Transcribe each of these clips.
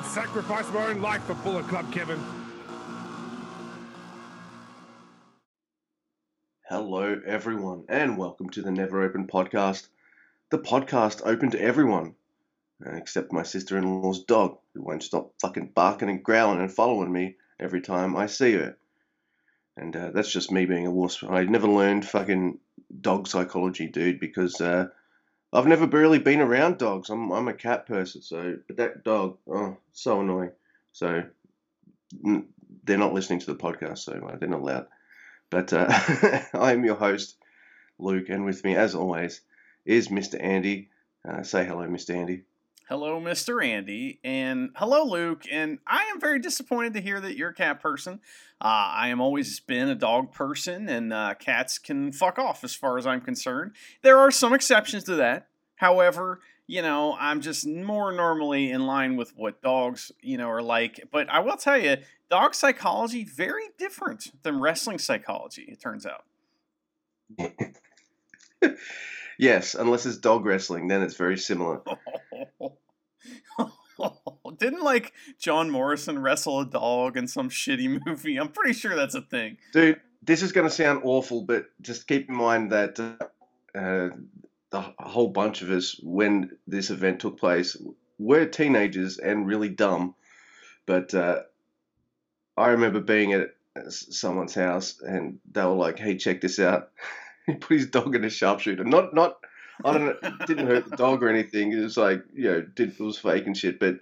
would sacrifice my own life for Bullet Club, Kevin. Hello, everyone, and welcome to the Never Open podcast. The podcast open to everyone, except my sister in law's dog, who won't stop fucking barking and growling and following me every time I see her. And uh, that's just me being a wuss. I never learned fucking dog psychology, dude, because uh, I've never really been around dogs. I'm, I'm a cat person, so, but that dog, oh, so annoying. So, they're not listening to the podcast, so uh, they're not allowed. But uh, I am your host, Luke, and with me, as always, is Mr. Andy. Uh, say hello, Mr. Andy. Hello, Mr. Andy, and hello, Luke. And I am very disappointed to hear that you're a cat person. Uh, I am always been a dog person, and uh, cats can fuck off as far as I'm concerned. There are some exceptions to that. However, you know, I'm just more normally in line with what dogs, you know, are like. But I will tell you, dog psychology very different than wrestling psychology. It turns out. yes, unless it's dog wrestling, then it's very similar. Didn't like John Morrison wrestle a dog in some shitty movie? I'm pretty sure that's a thing. Dude, this is going to sound awful, but just keep in mind that uh, uh, the whole bunch of us, when this event took place, were teenagers and really dumb. But uh, I remember being at someone's house and they were like, "Hey, check this out." He put his dog in a sharpshooter. Not, not. I don't know. Didn't hurt the dog or anything. It was like, you know, did it was fake and shit. But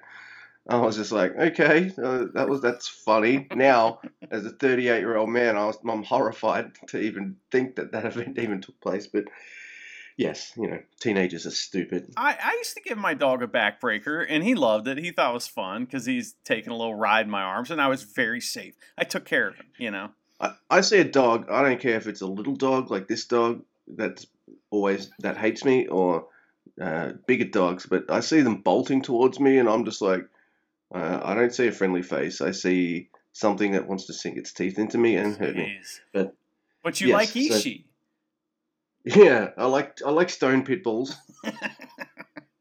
I was just like, okay, uh, that was that's funny. Now, as a 38 year old man, I was I'm horrified to even think that that event even took place. But yes, you know, teenagers are stupid. I, I used to give my dog a backbreaker, and he loved it. He thought it was fun because he's taking a little ride in my arms, and I was very safe. I took care of him, you know. I, I see a dog. I don't care if it's a little dog like this dog that's always that hates me, or uh, bigger dogs. But I see them bolting towards me, and I'm just like, uh, I don't see a friendly face. I see something that wants to sink its teeth into me and hurt me. But But you Yes, like so- Ishii. yeah, I like I like stone pit bulls.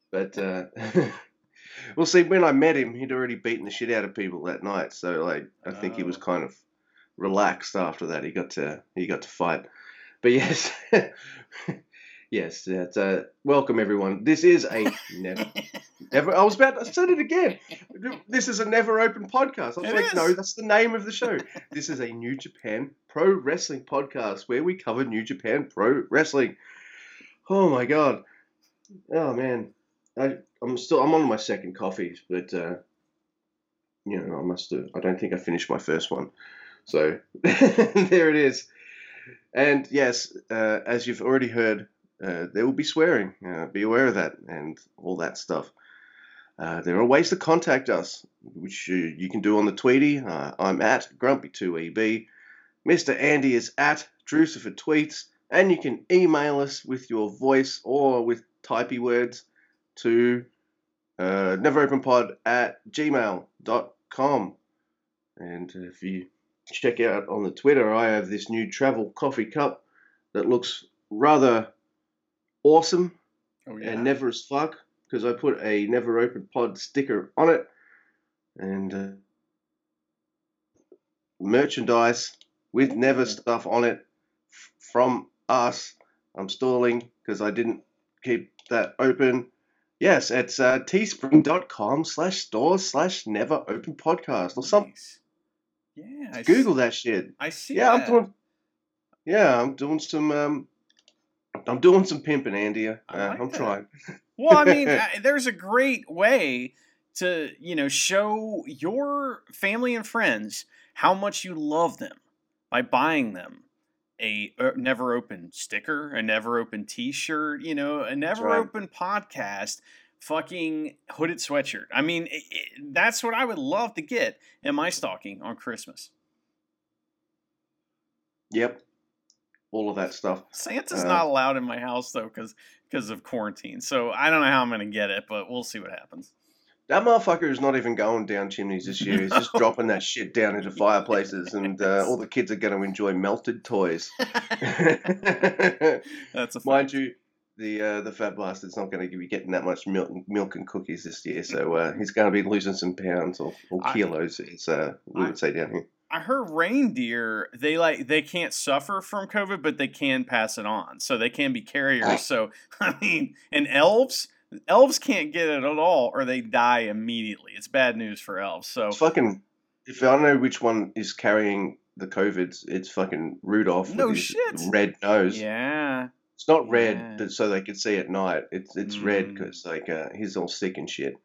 But uh, well, see, when I met him, he'd already beaten the shit out of people that night. So like, I think he was Oh. kind of relaxed after that. He got to he got to fight. But yes, yes, that's, uh, welcome everyone. This is a never, never. I was about to say it again. This is a never open podcast. I was It like, is. no, that's the name of the show. this is a New Japan Pro Wrestling podcast where we cover New Japan Pro Wrestling. Oh my god. Oh man. I, I'm still I'm on my second coffee, but uh, you know I must have. I don't think I finished my first one, so there it is. And yes, uh, as you've already heard, uh, there will be swearing. Uh, be aware of that and all that stuff. Uh, there are ways to contact us, which you, you can do on the Tweety. Uh, I'm at Grumpy2EB. Mr. Andy is at Drucifer Tweets. And you can email us with your voice or with typey words to uh, neveropenpod at gmail.com. And if you check out on the Twitter, I have this new travel coffee cup that looks rather awesome Oh yeah. and never as fuck because I put a never open pod sticker on it and uh, merchandise with never stuff on it f- from us. I'm stalling because I didn't keep that open. Yes, it's uh, teespring.com slash store slash never open podcast or something. Nice. Yeah. I Google that shit. I see. Yeah, I'm doing. Yeah, I'm doing some. Um, I'm doing some pimping, Andy. Uh, I like I'm that. trying. Well, I mean, uh, there's a great way to, you know, show your family and friends how much you love them by buying them a uh, never open sticker, a never open t-shirt, you know, a never right. open podcast, fucking hooded sweatshirt. I mean, it, it, that's what I would love to get in my stocking on Christmas. Yep. All of that stuff. Santa's Uh, not allowed in my house though, because because of quarantine. So I don't know how I'm going to get it, but we'll see what happens. That motherfucker is not even going down chimneys this year. He's just dropping that shit down into fireplaces, and uh, all the kids are going to enjoy melted toys. That's a Mind you, the uh, the fat bastard's not going to be getting that much milk, milk and cookies this year, so uh, he's going to be losing some pounds or, or I- kilos, as uh, we I- would say down here. I heard reindeer they like they can't suffer from COVID, but they can pass it on, so they can be carriers. So I mean, and elves, elves can't get it at all, or they die immediately. It's bad news for elves. So It's fucking. If I know which one is carrying the COVIDs, it's fucking Rudolph No with shit. red nose. yeah, It's not red, Yeah. but so they could see at night. It's it's red Mm. because like uh, he's all sick and shit.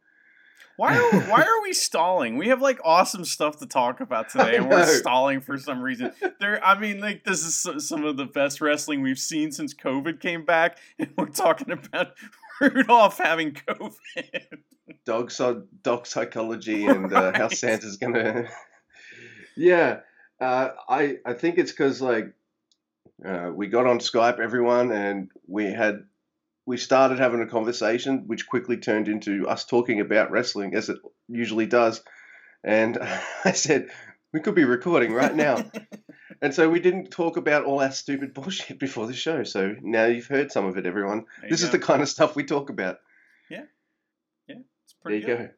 why are why are we stalling? We have like awesome stuff to talk about today, and we're stalling for some reason. There, I mean, like this is some of the best wrestling we've seen since COVID came back, and we're talking about Rudolph having COVID. Dog so dog psychology and uh, how Santa's gonna. yeah, uh, I I think it's because like uh, we got on Skype, everyone, and we had we started having a conversation, which quickly turned into us talking about wrestling, as it usually does. And I said we could be recording right now. And so we didn't talk about all our stupid bullshit before the show. So now you've heard some of it, everyone. This is the kind of stuff we talk about. Yeah, yeah, it's pretty. There you good.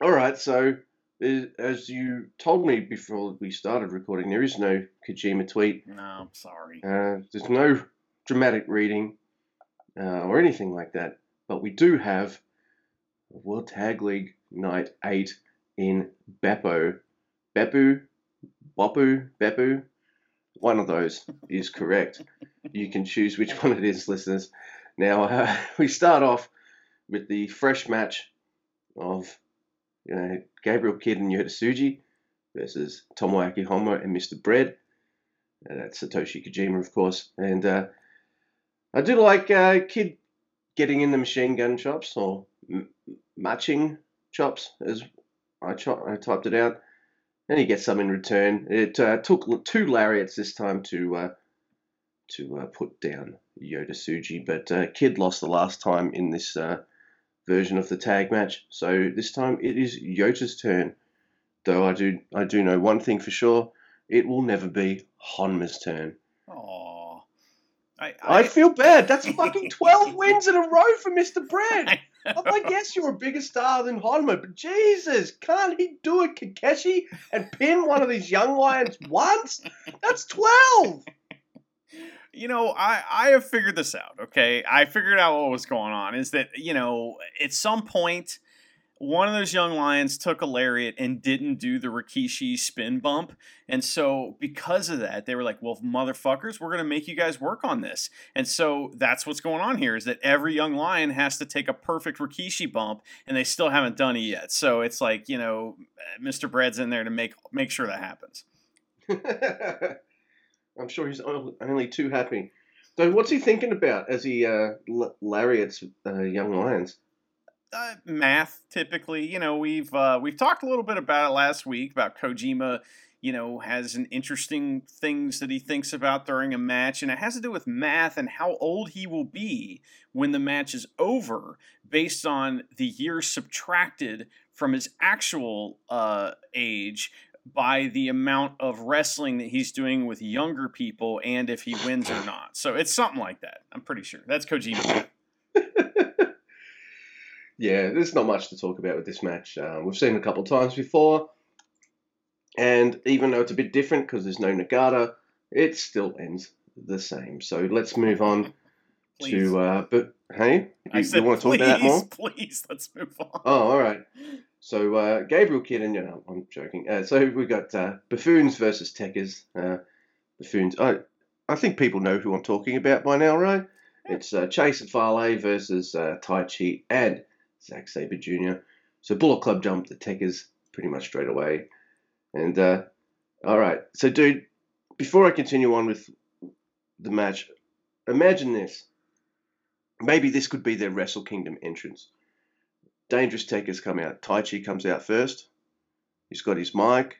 go. All right. So as you told me before we started recording, there is no Kojima tweet. No, I'm sorry. Uh, there's no dramatic reading uh, or anything like that. But we do have World Tag League Night 8 in Beppo. Beppu? Boppu? Beppu? One of those is correct. You can choose which one it is, listeners. Now, uh, we start off with the fresh match of you know, Gabriel Kidd and Yota versus Tomoaki Honma and Mr. Bread. Uh, that's Satoshi Kojima, of course. And uh, I do like uh, Kidd getting in the machine gun chops or m- matching chops, as I, cho- I typed it out. And he gets some in return. It uh, took two lariats this time to uh, to uh, put down Yota Tsuji, but Kidd lost the last time in this version of the tag match. So this time it is Yota's turn. Though I do I do know one thing for sure: it will never be Honma's turn. Aw. I, I feel bad. That's fucking 12 wins in a row for Mr. Bread. I, I guess you're a bigger star than Honma, but Jesus, can't he do a Kokeshi and pin one of these young lions once? That's 12. You know, I, I have figured this out, okay? I figured out what was going on is that, you know, at some point, one of those young lions took a lariat and didn't do the Rikishi spin bump. And so, because of that, they were like, well, motherfuckers, we're going to make you guys work on this. And so, that's what's going on here is that every young lion has to take a perfect Rikishi bump, and they still haven't done it yet. So, it's like, you know, Mr. Bread's in there to make make sure that happens. I'm sure he's only too happy. So, what's he thinking about as he uh, lariats uh, young lions? uh, math typically you know we've uh, we've talked a little bit about it last week about Kojima you know has an interesting things that he thinks about during a match and it has to do with math and how old he will be when the match is over based on the years subtracted from his actual uh, age by the amount of wrestling that he's doing with younger people and if he wins or not so it's something like that i'm pretty sure that's Kojima yeah, there's not much to talk about with this match. Uh, we've seen it a couple times before, and even though it's a bit different because there's no Nagata, it still ends the same. So let's move on Please. to. Uh, but hey, you, you want to talk about that more? please, let's move on. Oh, all right. So uh, Gabriel Kidd and you know, I'm joking. Uh, so we got uh, buffoons versus Tekkers. Uh, buffoons. I I think people know who I'm talking about by now, right? It's uh, Chase and Fale versus uh, Taichi and Zack Sabre Jr. So Bullet Club jumped the Tekkers pretty much straight away. And uh, all right, so dude, before I continue on with the match, imagine this. Maybe this could be their Wrestle Kingdom entrance. Dangerous Tech has come out. Taichi comes out first. He's got his mic.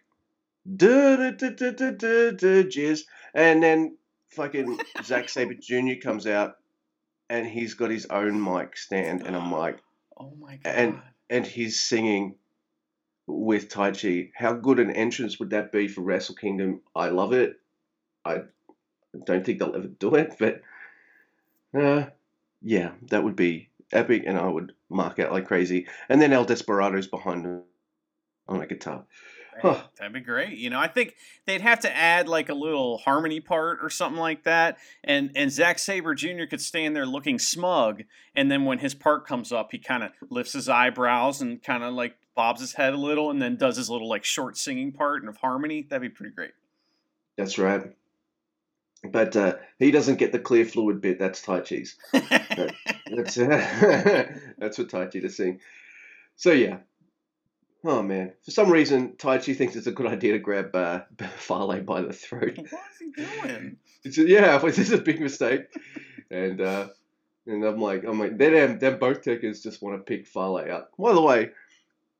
Jizz. And then fucking Zack Sabre Jr. comes out and he's got his own mic stand and a mic. Oh my god. And- and he's singing with Taichi. How good an entrance would that be for Wrestle Kingdom? I love it. I don't think they'll ever do it, but uh, yeah, that would be epic, and I would mark out like crazy. And then El Desperado's behind him on a guitar. Huh. That'd be great. You know, I think they'd have to add like a little harmony part or something like that, and and Zack Sabre Jr. could stand there looking smug, and then when his part comes up, he kind of lifts his eyebrows and kind of like bobs his head a little, and then does his little like short singing part and of harmony. That'd be pretty great. That's right. But uh, he doesn't get the clear fluid bit. That's Taichi's. That's that's for Taichi to sing. So yeah. Oh man. For some reason, Taichi thinks it's a good idea to grab uh, Fale by the throat. what is he doing? It's, yeah, this is a big mistake. And uh, and I'm like, I'm like, then then both takers just want to pick Fale up. By the way,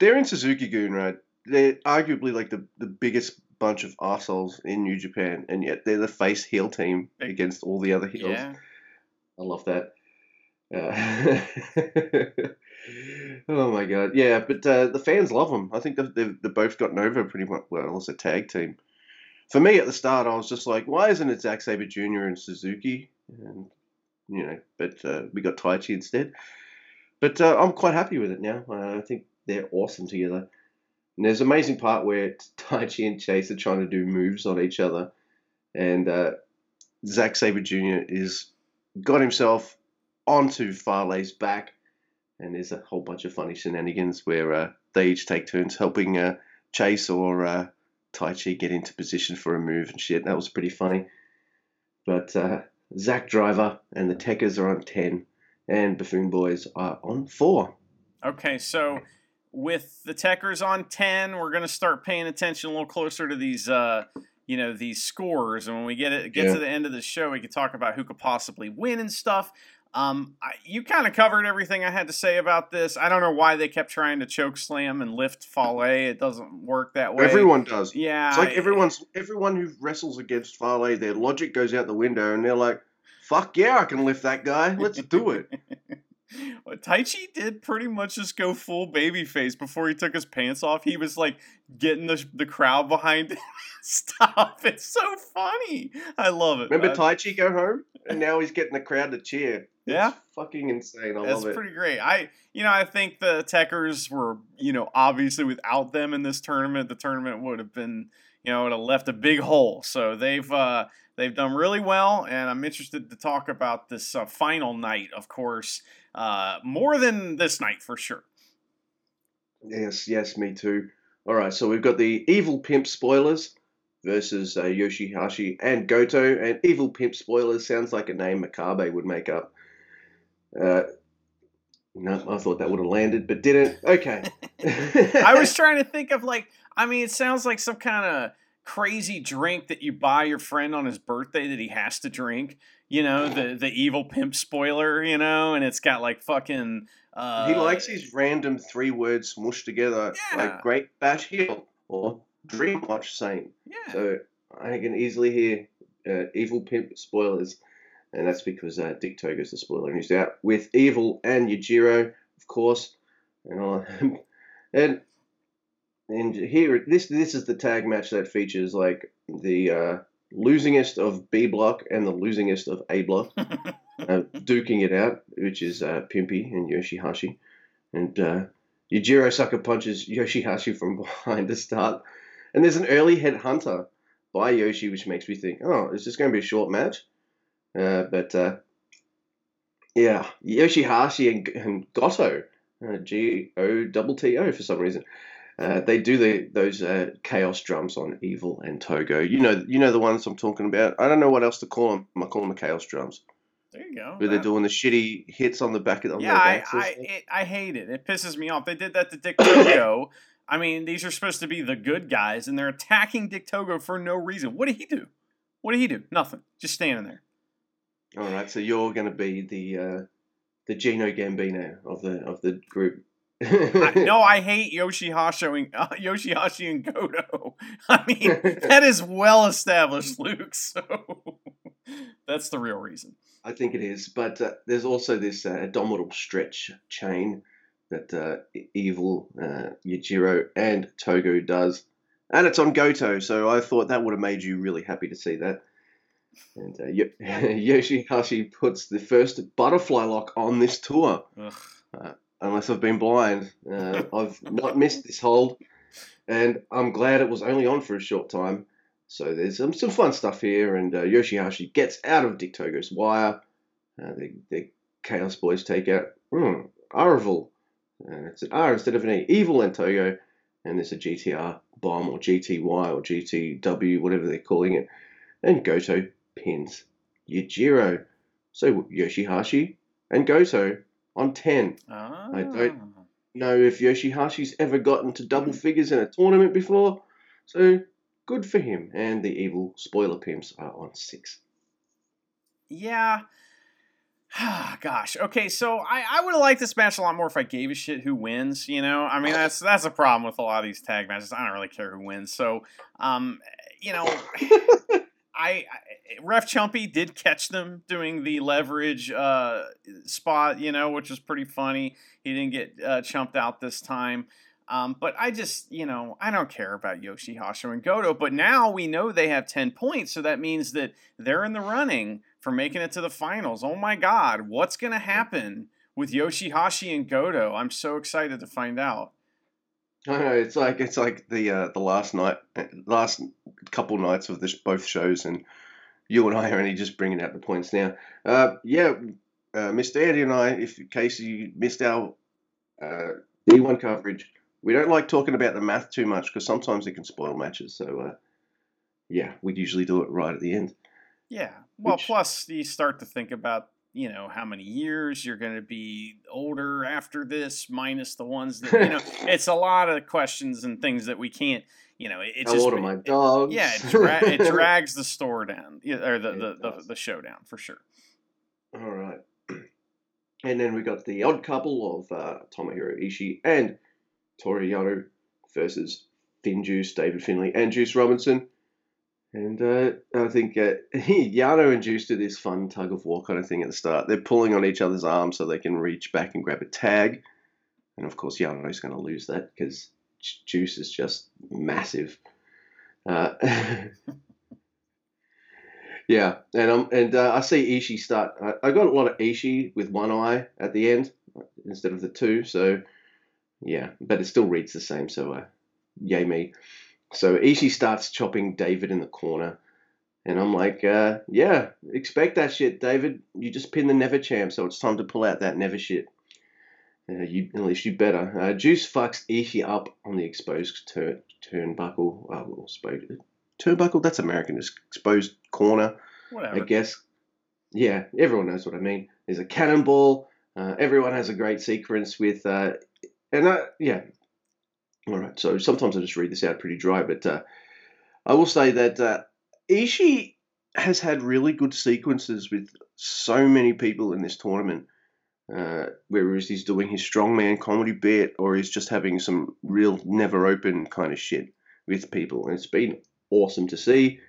they're in Suzuki-gun, right? They're arguably like the, the biggest bunch of assholes in New Japan, and yet they're the face heel team against all the other heels. Yeah. I love that. Uh, oh my god, yeah, but uh, the fans love them. I think they've, they've, they've both gotten over pretty much well as a tag team. For me at the start, I was just like, why isn't it Zack Sabre Jr. and Suzuki? And you know, but uh, we got Taichi instead. But uh, I'm quite happy with it now. Uh, I think they're awesome together. And there's an amazing part where Taichi and Chase are trying to do moves on each other, and uh, Zack Sabre Jr. is got himself onto Fale's back, and there's a whole bunch of funny shenanigans where uh, they each take turns helping uh, Chase or uh, Taichi get into position for a move and shit. That was pretty funny. But uh, Zack Driver and the Tekkers are on 10, and Buffoon Boys are on 4. Okay, so with the Tekkers on ten, we're gonna start paying attention a little closer to these, uh, you know, these scores. And when we get it get Yeah. to the end of the show, we can talk about who could possibly win and stuff. Um, I, you kind of covered everything I had to say about this. I don't know why they kept trying to choke slam and lift Fale. It doesn't work that way. Everyone does. yeah, It's like everyone's everyone who wrestles against Fale, their logic goes out the window, and they're like, "Fuck yeah, I can lift that guy. Let's do it." Taichi did pretty much just go full babyface before he took his pants off. He was like getting the, the crowd behind him. Stop! It's so funny. I love it. Remember. Taichi go home, and now he's getting the crowd to cheer. Yeah. It's fucking insane. I That's love it. pretty great. I, you know, I think the Tekkers were, you know, obviously without them in this tournament, the tournament would have been, you know, would have left a big hole. So they've uh, they've done really well, and I'm interested to talk about this uh, final night, of course, uh, more than this night for sure. Yes, yes, me too. All right, so we've got the Evil Pimp spoilers versus uh, Yoshihashi and Goto. And Evil Pimp spoilers sounds like a name Makabe would make up. Uh, no, I thought that would have landed, but didn't. Okay. I was trying to think of like, I mean, it sounds like some kind of crazy drink that you buy your friend on his birthday that he has to drink. You know, the the evil pimp spoiler. You know, and it's got like fucking. Uh, he likes these random three words smushed together, Yeah. like Great Bash Heel or Dream Watch Saint. Yeah. So I can easily hear uh, Evil Pimp spoilers, and that's because uh, Dick Togo's the spoiler, and he's out with Evil and Yujiro, of course, and all, and and here this this is the tag match that features like the uh, losingest of B block and the losingest of A block uh, duking it out, which is uh, Pimpy and Yoshihashi. And uh, Yujiro sucker punches Yoshihashi from behind to start. And there's an early headhunter by Yoshi, which makes me think, oh, is this going to be a short match? Uh, but uh, yeah, Yoshihashi and, and Goto, uh, G O double T O for some reason. Uh, they do the those uh, chaos drums on Evil and Togo. You know, you know the ones I'm talking about. I don't know what else to call them. I call them the chaos drums. there you go. Where they're doing the shitty hits on the back of the yeah, I I, it, I hate it. It pisses me off. They did that to Dick Togo. I mean, these are supposed to be the good guys, and they're attacking Dick Togo for no reason. What did he do? What did he do? Nothing. Just standing there. All right, so you're going to be the uh, the Gino Gambino of the of the group. I, no, I hate Yoshihashi and uh, Yoshihashi and Goto. I mean, that is well established, Luke. So that's the real reason. I think it is, but uh, there's also this uh, abdominal stretch chain that uh, Evil, uh, Yujiro, and Togo does. And it's on Goto, so I thought that would have made you really happy to see that. And uh, Yo- Yoshihashi puts the first butterfly lock on this tour. Ugh. Unless I've been blind, uh, I've not missed this hold, and I'm glad it was only on for a short time. So there's some, some fun stuff here, and uh, Yoshihashi gets out of Dick Togo's wire. Uh, the, the Chaos Boys take out hmm, Arvel. Uh, it's an R instead of an E. Evil and Togo, and there's a GTR bomb or GTY or GTW, whatever they're calling it. And Goto pins Yujiro. So Yoshihashi and Goto on 10. Ah. don't- Know if Yoshihashi's ever gotten to double figures in a tournament before, so good for him. And the evil spoiler pimps are on 6. Yeah. Gosh. Okay, so I, I would have liked this match a lot more if I gave a shit who wins. You know, I mean that's that's a problem with a lot of these tag matches. I don't really care who wins. So, um, you know, I, I Ref Chumpy did catch them doing the leverage uh spot. You know, which was pretty funny. He didn't get uh, chumped out this time. Um, but I just, you know, I don't care about Yoshihashi and Goto. But now we know they have 10 points, so that means that they're in the running for making it to the finals. Oh my God, what's going to happen with Yoshihashi and Goto? I'm so excited to find out. I know it's like it's like the uh, the last night, last couple nights of this both shows, and you and I are only just bringing out the points now. Uh, yeah, uh, Mr. Andy and I, if in case you missed our uh, G1 coverage, we don't like talking about the math too much because sometimes it can spoil matches. So uh, yeah, we'd usually do it right at the end. Yeah. Well, Which- plus you start to think about, you know, how many years you're going to be older after this, minus the ones that, you know, it's a lot of questions and things that we can't, you know, it, it How just. old are my dogs? Yeah, it, dra- it drags the store down, or the, It the, the, the show down for sure. All right. And then we got the odd couple of uh, Tomohiro Ishii and Yano versus Finn Juice, David Finley, and Juice Robinson. And uh, I think uh, Yano and Juice do this fun tug of war kind of thing at the start. They're pulling on each other's arms so they can reach back and grab a tag. And of course, Yano's going to lose that because Juice is just massive. Uh, Yeah, and um, and uh, I see Ishii start. I, I got a lot of Ishii with one eye at the end instead of the two. So yeah, but it still reads the same. So uh, yay me. So Ishii starts chopping David in the corner, and I'm like, uh, yeah, expect that shit, David. You just pinned the Never champ, so it's time to pull out that Never shit. Uh, you at least you better. Uh, Juice fucks Ishii up on the exposed turn turnbuckle. Uh, well, exposed turnbuckle. That's American. It's exposed corner. I guess. Yeah, everyone knows what I mean. There's a cannonball. Uh, everyone has a great sequence with, uh, and uh, yeah. All right. So sometimes I just read this out pretty dry, but uh, I will say that uh, Ishii has had really good sequences with so many people in this tournament. Uh, whether he's doing his strongman comedy bit or he's just having some real never open kind of shit with people, and it's been awesome to see.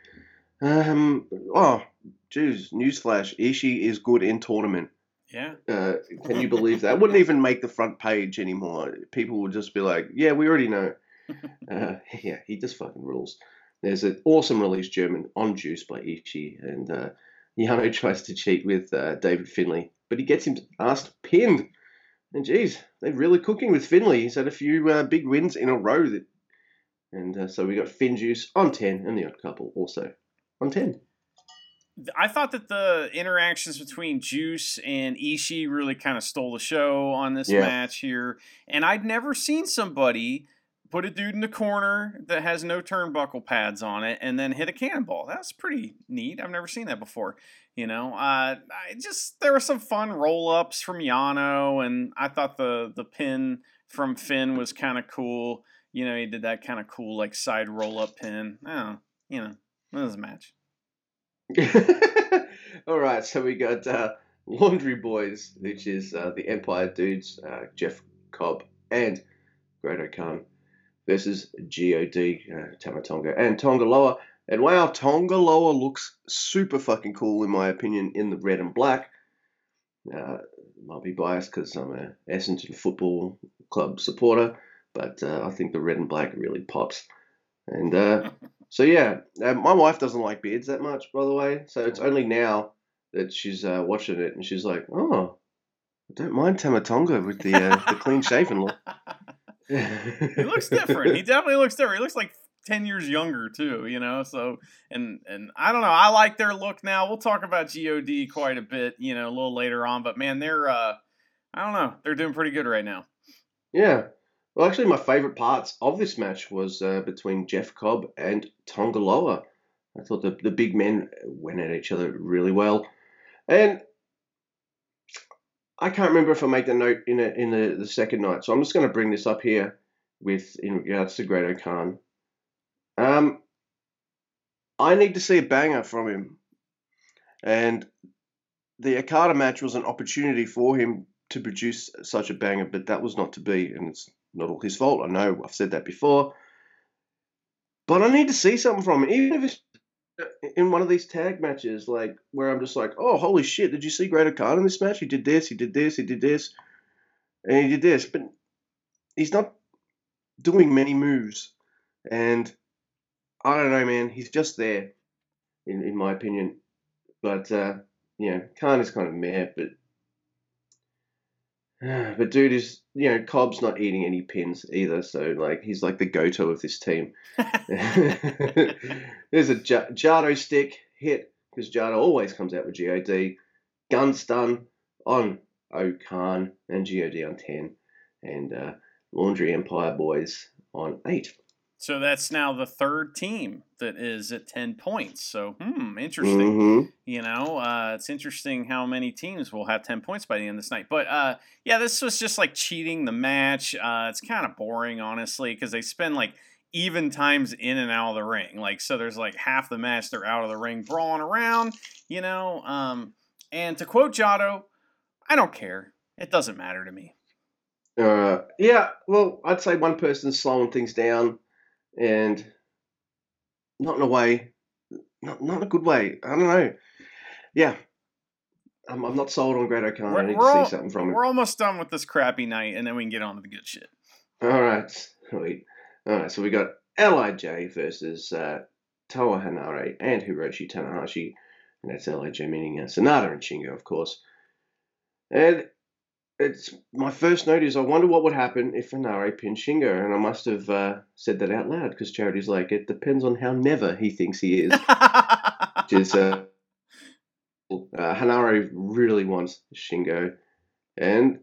Um, oh, Jeez, newsflash: Ishii is good in tournament. Yeah. Uh, can you believe that? Wouldn't even make the front page anymore. People would just be like, "Yeah, we already know." uh, yeah, he just fucking rules. There's an awesome release German on Juice by Ishii, and uh, Yano tries to cheat with uh, David Finley, but he gets him asked pinned. And geez, they're really cooking with Finley. He's had a few uh, big wins in a row. That, and uh, so we got Finn Juice on ten, and the odd couple also on ten. I thought that the interactions between Juice and Ishii really kind of stole the show on this Yeah. match here. And I'd never seen somebody put a dude in the corner that has no turnbuckle pads on it and then hit a cannonball. That's pretty neat. I've never seen that before. You know, uh, I just there were some fun roll ups from Yano, and I thought the the pin from Finn was kind of cool. You know, he did that kind of cool like side roll up pin. Oh, you know, it was a match. All right, so we got uh, Laundry Boys, which is uh, the Empire dudes, uh, Jeff Cobb and Great Khan, versus God, uh, Tama Tonga, and Tonga Tongaloa. And wow, Tonga Tongaloa looks super fucking cool in my opinion in the red and black. Uh, might be biased because I'm a Essendon Football Club supporter, but uh, I think the red and black really pops. And uh, so yeah, uh, my wife doesn't like beards that much, by the way. So it's only now that she's uh, watching it and she's like, "Oh, I don't mind Tama Tonga with the uh, the clean shaven look." he looks different. He definitely looks different. He looks like ten years younger too. You know. So and and I don't know. I like their look now. We'll talk about God quite a bit. You know, a little later on. But man, they're uh, I don't know. They're doing pretty good right now. Yeah. Well, actually, my favourite parts of this match was uh, between Jeff Cobb and Tongaloa. I thought the, the big men went at each other really well. And I can't remember if I made the note in a, in the, the second night, so I'm just going to bring this up here with in regards to Great-O-Khan. Um, I need to see a banger from him, and the Okada match was an opportunity for him to produce such a banger, but that was not to be, and it's not all his fault. I know I've said that before, but I need to see something from him, even if it's in one of these tag matches, like where I'm just like, oh, holy shit, did you see Great-O-Khan in this match? He did this, he did this, he did this, and he did this. But he's not doing many moves. And I don't know, man. He's just there, in, in my opinion. But, uh, you know, Khan is kind of meh, but but dude is you know Cobb's not eating any pins either, so like he's like the Goto of this team. There's a J- Jado stick hit because Jado always comes out with God. Gun stun on O-Khan and God on ten, and uh, Laundry Empire boys on eight. So that's now the third team that is at 10 points. So, hmm, interesting. Mm-hmm. You know, uh, it's interesting how many teams will have 10 points by the end of this night. But uh, yeah, this was just like cheating the match. Uh, it's kind of boring, honestly, because they spend like even times in and out of the ring. Like, so there's like half the match they're out of the ring brawling around, you know. Um, and to quote Jado, I don't care. It doesn't matter to me. Uh, yeah, well, I'd say one person's slowing things down and not in a way, not not in a good way. I don't know. Yeah, I'm, I'm not sold on Great-O-Khan. I We're, need we're to all- see something from him. we're almost done with this crappy night, and then we can get on to the good shit. All right, sweet. All right, so we got Lij versus uh, Toa Henare and Hiroshi Tanahashi, and that's Lij meaning uh, SANADA and Shingo, of course. And it's my first note is I wonder what would happen if Henare pinned Shingo, and I must have uh, said that out loud because Charity's like it depends on how never he thinks he is. which is uh, uh, Henare really wants Shingo, and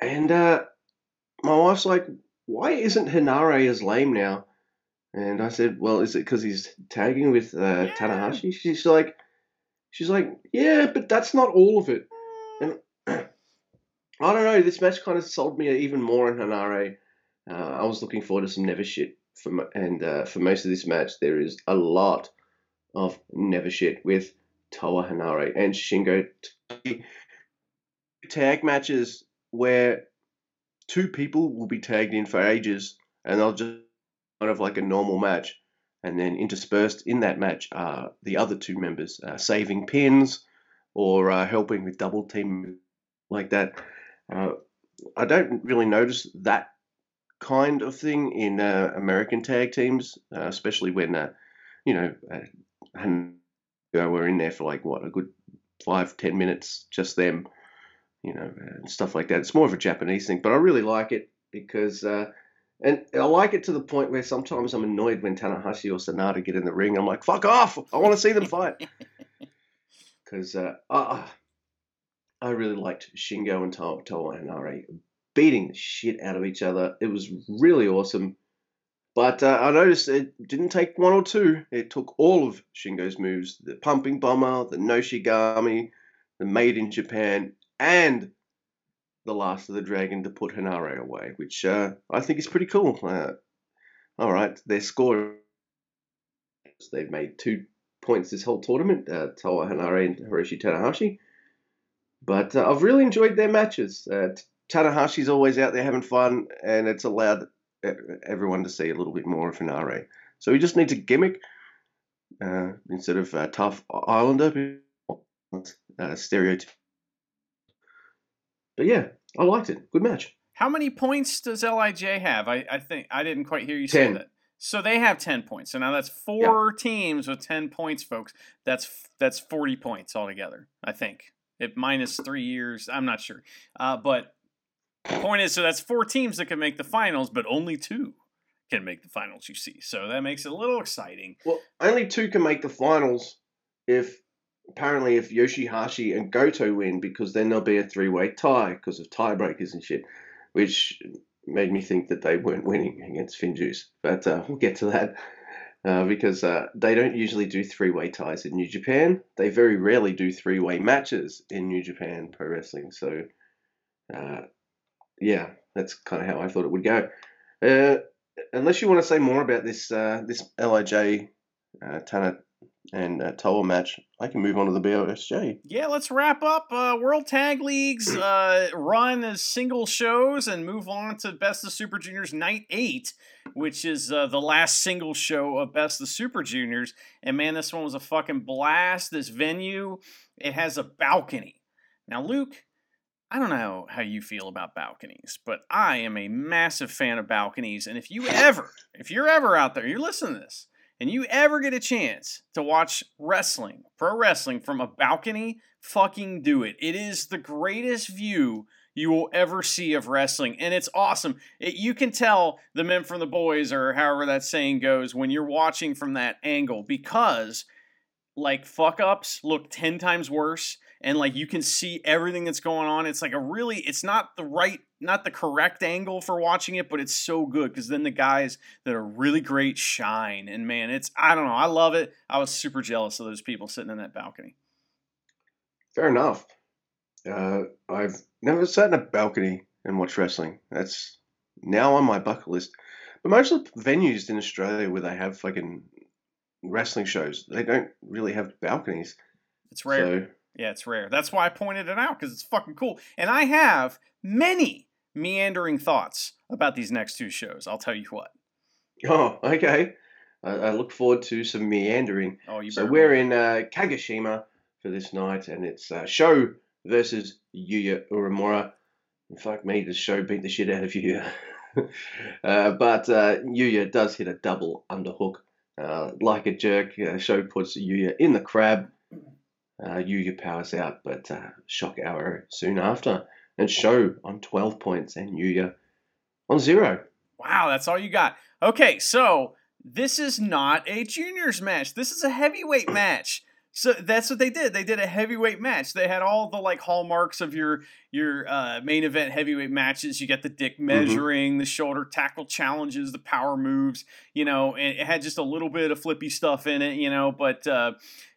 and uh, my wife's like, why isn't Henare as lame now? And I said, well, is it because he's tagging with uh, Yeah. Tanahashi? She's like, she's like, yeah, but that's not all of it. And I don't know. This match kind of sold me even more on Henare. Uh, I was looking forward to some never shit for and uh, for most of this match, there is a lot of never shit with Toa Henare and Shingo. Tag matches where two people will be tagged in for ages and they'll just kind of like a normal match. And then interspersed in that match are the other two members uh, saving pins or uh, helping with double team like that. Uh, I don't really notice that kind of thing in uh, American tag teams, uh, especially when uh, you know, uh, and we're in there for like what a good five ten minutes, just them, you know, and stuff like that. It's more of a Japanese thing, but I really like it because. Uh, and I like it to the point where sometimes I'm annoyed when Tanahashi or SANADA get in the ring. I'm like, fuck off! I want to see them fight. Because uh, uh, I really liked Shingo and Toa Toa and beating the shit out of each other. It was really awesome. But uh, I noticed it didn't take one or two. It took all of Shingo's moves the pumping bomber, the Noshigami, the made in Japan, and the last of the dragon to put Henare away, which uh, I think is pretty cool. Uh, all right, their score. They've made two points this whole tournament, uh, Toa Henare and Hiroshi Tanahashi. But uh, I've really enjoyed their matches. Uh, Tanahashi's always out there having fun, and it's allowed everyone to see a little bit more of Henare. So he just needs a gimmick uh, instead of uh, tough Islander, uh, stereotype but yeah, I liked it. Good match. How many points does Lij have? I, I think I didn't quite hear you say that. So they have ten points. So now that's four teams with ten points, folks. That's that's forty points altogether. I think it minus three years. I'm not sure, uh, but point is, so that's four teams that can make the finals, but only two can make the finals. You see, so that makes it a little exciting. Well, only two can make the finals if apparently if Yoshihashi and Goto win, because then there'll be a three way tie because of tiebreakers and shit, which made me think that they weren't winning against Finjuice. But uh, we'll get to that. Uh, because uh, they don't usually do three way ties in New Japan. They very rarely do three way matches in New Japan Pro Wrestling. So, uh, yeah, that's kind of how I thought it would go. Uh, unless you want to say more about this uh, this Lij Tana and uh, Toa match, I can move on to the BOSJ. Yeah, let's wrap up uh, World Tag League's uh, run as single shows and move on to Best of Super Juniors Night 8, which is uh, the last single show of Best of Super Juniors. And man, this one was a fucking blast. This venue, it has a balcony. Now, Luke, I don't know how you feel about balconies, but I am a massive fan of balconies. And if you ever, if you're ever out there, you're listening to this, and you ever get a chance to watch wrestling, pro wrestling from a balcony, fucking do it. It is the greatest view you will ever see of wrestling, and it's awesome. It, you can tell the men from the boys, or however that saying goes, when you're watching from that angle because like fuck ups look 10 times worse and like you can see everything that's going on it's like a really it's not the right not the correct angle for watching it but it's so good because then the guys that are really great shine and man it's i don't know i love it i was super jealous of those people sitting in that balcony Fair enough. Uh, I've never sat in a balcony and watched wrestling. That's now on my bucket list. But most of the venues in Australia where they have fucking wrestling shows, they don't really have balconies. it's rare So yeah it's rare that's why i pointed it out because it's fucking cool and i have many meandering thoughts about these next two shows i'll tell you what Oh, okay. I, I look forward to some meandering. oh you So we're in uh, Kagoshima for this night, and it's uh, Show versus Yuya Uemura. And fuck me, the show beat the shit out of Yuya. uh, but uh, Yuya does hit a double underhook. Uh, like a jerk, uh, Show puts Yuya in the crab. Uh, Yuya powers out, but uh, shock arrow soon after. And Show on 12 points, and Yuya on zero. Wow, that's all you got. Okay, so this is not a juniors match. This is a heavyweight match. So that's what they did. They did a heavyweight match. They had all the like hallmarks of your your uh, main event heavyweight matches. You got the dick measuring, the shoulder tackle challenges, the power moves. You know, and it had just a little bit of flippy stuff in it. You know, but uh,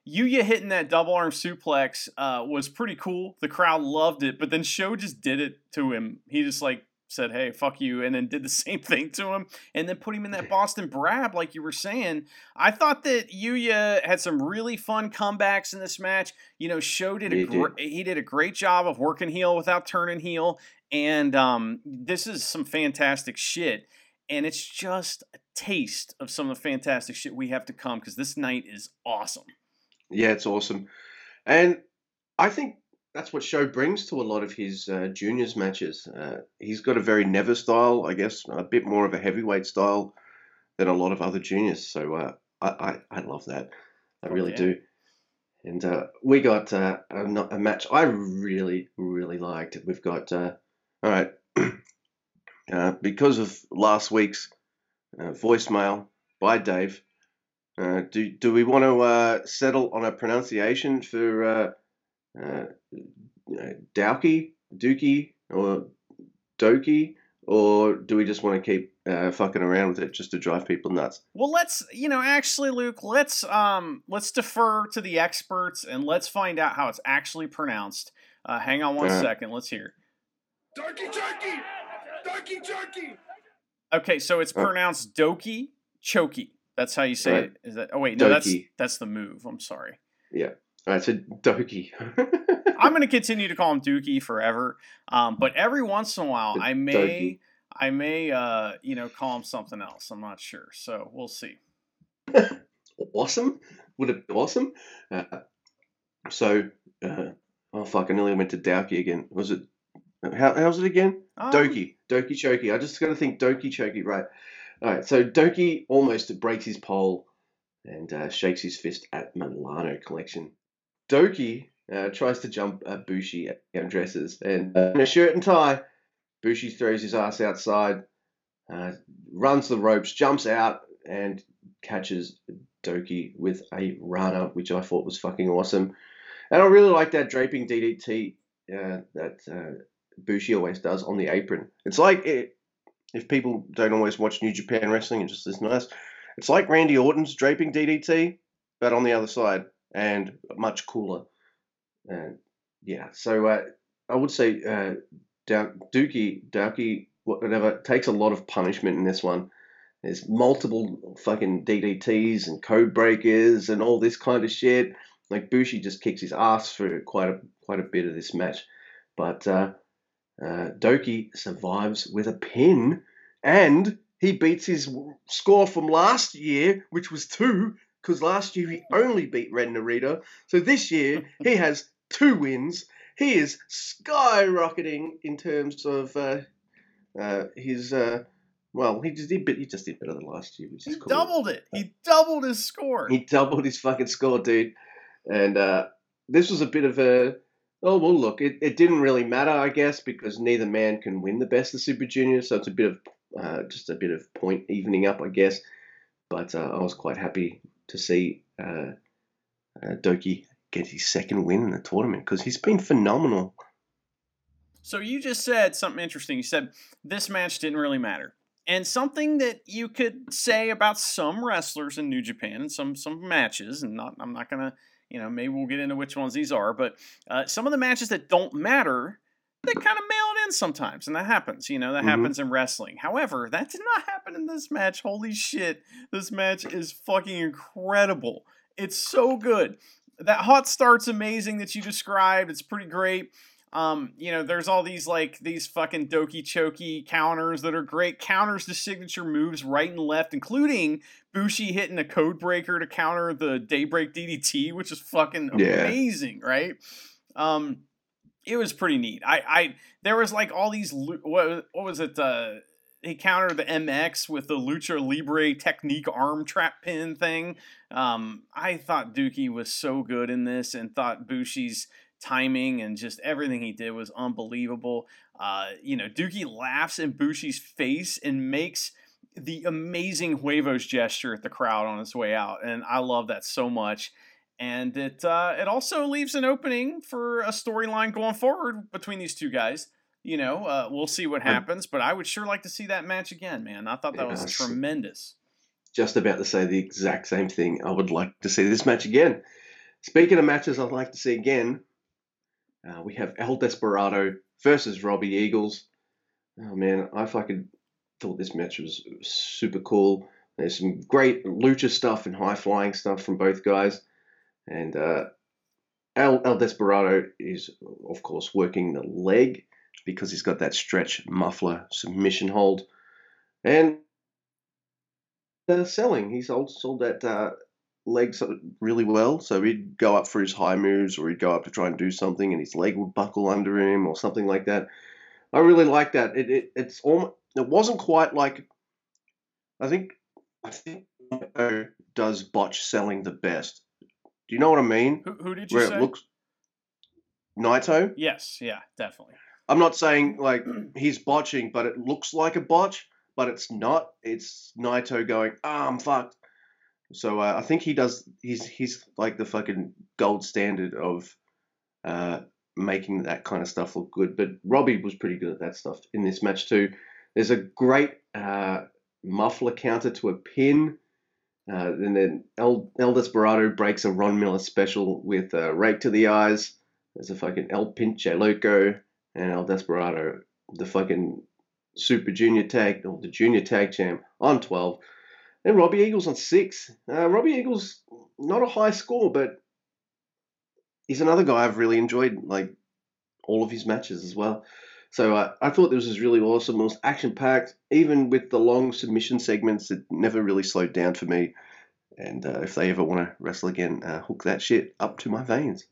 Yuya hitting that double arm suplex uh, was pretty cool. The crowd loved it, but then Show just did it to him. He just like said, "Hey, fuck you," and then did the same thing to him, and then put him in that Boston Crab, like you were saying. I thought that Yuya had some really fun comebacks in this match. You know, Show did a He did. he did a great job of working heel without turning heel, and um, this is some fantastic shit. And it's just a taste of some of the fantastic shit we have to come because this night is awesome. Yeah, it's awesome. And I think that's what Show brings to a lot of his uh, juniors matches. Uh, he's got a very Never style, I guess, a bit more of a heavyweight style than a lot of other juniors. So uh, I, I, I love that. I Oh, really yeah. do. And uh, we got uh, a, a match I really, really liked. We've got, uh, all right, uh, because of last week's uh, voicemail by Dave, uh, do, do we want to uh, settle on a pronunciation for uh, uh, uh, Dookie, or Doki, or do we just want to keep uh, fucking around with it just to drive people nuts? Well, let's you know actually, Luke. Let's um let's defer to the experts and let's find out how it's actually pronounced. Uh, hang on one Alright. second. Let's hear. Turkey jerky! Turkey jerky! Okay, so it's Uh. pronounced Doki Choki. That's how you say Right. it. Is that? Oh wait, no, that's Doki. that's the move. I'm sorry. Yeah. Right, so Doki. I'm going to continue to call him Dookie forever. Um, but every once in a while, I may, Doki. I may, uh, you know, call him something else. I'm not sure. So we'll see. awesome. Would it be awesome? Uh, so, uh, oh fuck, I nearly went to Dowky again. Was it How, how's it again? Um, Doki, Doki Choki. I just got to think Doki Choki, right? All right, so Douki almost breaks his pole and uh, shakes his fist at Milano Collection. Douki uh, tries to jump Bushi at dresses and uh, in a shirt and tie, Bushi throws his ass outside, uh, runs the ropes, jumps out, and catches Douki with a Rana, which I thought was fucking awesome. And I really like that draping DDT uh, that uh, Bushi always does on the apron. It's like it, if people don't always watch New Japan Wrestling and just listen to us, it's like Randy Orton's draping DDT, but on the other side and much cooler. And yeah, so uh, I would say uh, Dookie, Dookie, whatever, takes a lot of punishment in this one. There's multiple fucking DDTs and code breakers and all this kind of shit. Like Bushi just kicks his ass for quite a quite a bit of this match, but uh, uh, Douki survives with a pin, and he beats his score from last year, which was two, because last year he only beat Ren Narita. So this year he has two wins. He is skyrocketing in terms of uh, uh, his. Uh, well, he just did. He just did better than last year, which He is cool. doubled it. He doubled his score. He doubled his fucking score, dude. And uh, this was a bit of a. Oh, well, look, it, it didn't really matter, I guess, because neither man can win the best of Super Junior. So it's a bit of. Uh, just a bit of point evening up, I guess. But uh, I was quite happy to see uh, uh, Douki get his second win in the tournament because he's been phenomenal. So you just said something interesting. You said this match didn't really matter. And something that you could say about some wrestlers in New Japan and some some matches, and not I'm not gonna, you know, maybe we'll get into which ones these are, but uh, some of the matches that don't matter, they kind of mail it in sometimes, and that happens. You know, that Mhm. happens in wrestling. However, that did not happen in this match. Holy shit, this match is fucking incredible. It's so good. That hot start's amazing that you described. It's pretty great. Um, you know, there's all these like these fucking doki choki counters that are great counters to signature moves right and left, including Bushi hitting a code breaker to counter the Daybreak DDT, which is fucking Yeah. amazing, right? Um, it was pretty neat. I, I there was like all these what what was it? Uh, he countered the MX with the Lucha Libre technique arm trap pin thing. Um, I thought Dookie was so good in this, and thought Bushi's timing and just everything he did was unbelievable. Uh, you know, Dookie laughs in Bushi's face and makes the amazing huevos gesture at the crowd on his way out, and I love that so much. And it uh, it also leaves an opening for a storyline going forward between these two guys. You know, uh, we'll see what happens, but I would sure like to see that match again, man. I thought that was tremendous. Just about to say the exact same thing. I would like to see this match again. Speaking of matches I'd like to see again, uh, we have El Desperado versus Robbie Eagles. Oh man, I fucking thought this match was super cool. There's some great lucha stuff and high flying stuff from both guys. And uh, El, El Desperado is, of course, working the leg because he's got that stretch muffler submission hold. And uh, selling. He sold sold that uh, leg so- really well. So he'd go up for his high moves, or he'd go up to try and do something, and his leg would buckle under him, or something like that. I really like that. It, it it's almost it wasn't quite like I think I think does botch selling the best. Do you know what I mean? Who, who did you Where say? it looks Naito. yes, yeah, definitely. I'm not saying like he's botching, but it looks like a botch, but it's not. It's Naito going, ah, I'm fucked. So uh, I think he does. He's he's like the fucking gold standard of uh, making that kind of stuff look good. But Robbie was pretty good at that stuff in this match too. There's a great uh, muffler counter to a pin. Uh, and then El, El Desperado breaks a Ron Miller special with a rake to the eyes. There's a fucking El Pinche Loco and El Desperado, the fucking Super Junior tag or the Junior tag champ on 12. And Robbie Eagles on six. Uh, Robbie Eagles, not a high score, but he's another guy I've really enjoyed, like all of his matches as well. So uh, I thought this was really awesome. It was action packed, even with the long submission segments. It never really slowed down for me. And uh, if they ever want to wrestle again, uh, hook that shit up to my veins.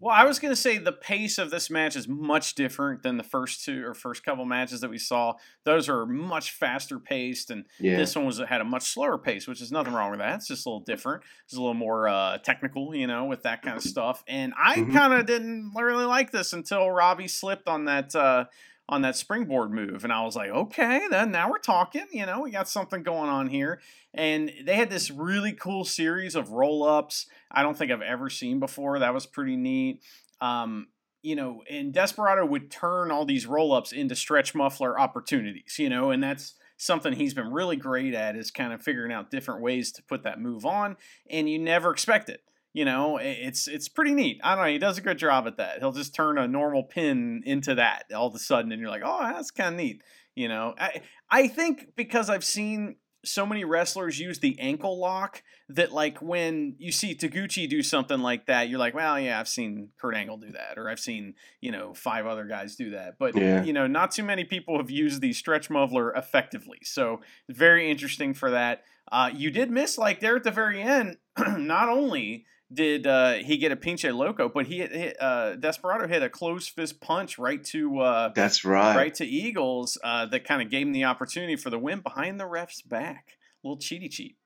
Well, I was going to say the pace of this match is much different than the first two or first couple matches that we saw. Those are much faster paced, and Yeah. this one was had a much slower pace, which is nothing wrong with that. It's just a little different. It's a little more uh, technical, you know, with that kind of stuff. And I Mhm. kind of didn't really like this until Robbie slipped on that. Uh, on that springboard move, and I was like, okay, then now we're talking. You know, we got something going on here. And they had this really cool series of roll ups. I don't think I've ever seen before. That was pretty neat. Um, you know, and Desperado would turn all these roll ups into stretch muffler opportunities, you know, and that's something he's been really great at is kind of figuring out different ways to put that move on, and you never expect it. You know, it's it's pretty neat. I don't know. He does a good job at that. He'll just turn a normal pin into that all of a sudden, and you're like, oh, that's kind of neat. You know, I I think because I've seen so many wrestlers use the ankle lock that like when you see Taguchi do something like that, you're like, well, yeah, I've seen Kurt Angle do that, or I've seen you know five other guys do that, but Yeah. you know, not too many people have used the stretch muffler effectively. So very interesting for that. Uh, you did miss like there at the very end. not only did uh, he get a pinche loco, but he hit, uh, Desperado hit a close fist punch right to uh, That's right. right to Eagles uh, that kind of gave him the opportunity for the win behind the ref's back. little cheaty cheat.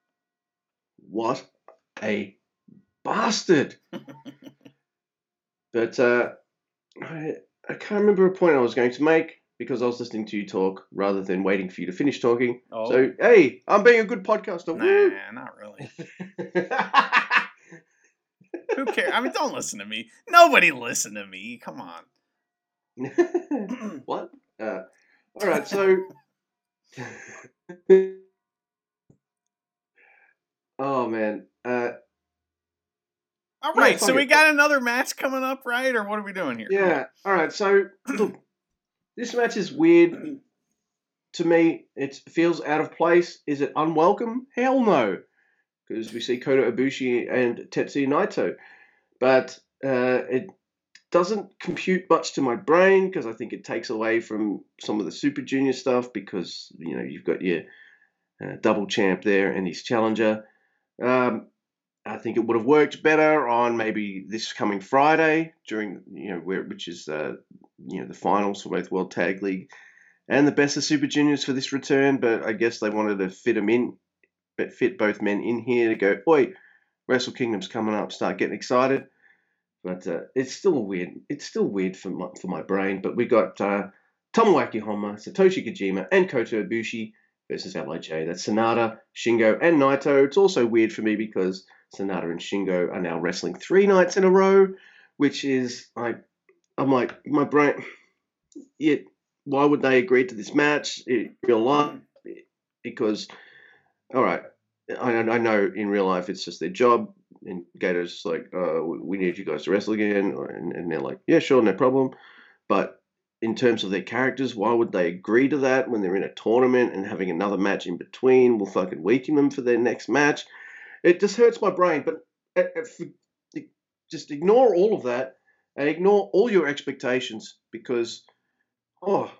What a bastard! but uh, I, I can't remember a point I was going to make because I was listening to you talk rather than waiting for you to finish talking. Oh, So, hey, I'm being a good podcaster. Woo! nah, not really. Who cares? I mean, don't listen to me. Nobody listen to me. Come on. what? Uh, all right, so. oh man, uh, All Yeah, so we got another match coming up, right? Or what are we doing here? yeah. All right, so look, this match is weird to me. It feels out of place. Is it unwelcome? Hell no, because we see Kota Ibushi and Tetsuya Naito, but uh, it doesn't compute much to my brain because I think it takes away from some of the Super Junior stuff because you know you've got your uh, double champ there and his challenger. Um, I think it would have worked better on maybe this coming Friday during you know where which is uh, you know the finals for both World Tag League and the best of Super Juniors for this return. But I guess they wanted to fit them in, but fit both men in here to go. Oi, Wrestle Kingdom's coming up. Start getting excited. But uh, it's still weird. It's still weird for my, for my brain. But we got uh, Tomoaki Satoshi Kojima, and Kota Ibushi versus Lij. That's SANADA, Shingo, and Naito. It's also weird for me because SANADA and Shingo are now wrestling three nights in a row, which is like I'm like my brain. It, why would they agree to this match in real life? Because, all right, I, I know in real life it's just their job, and Gedo's just like, uh, we need you guys to wrestle again, and, and they're like, yeah, sure, no problem. But in terms of their characters, why would they agree to that when they're in a tournament and having another match in between will fucking weaken them for their next match? It just hurts my brain. But uh, uh, just ignore all of that and ignore all your expectations because, oh,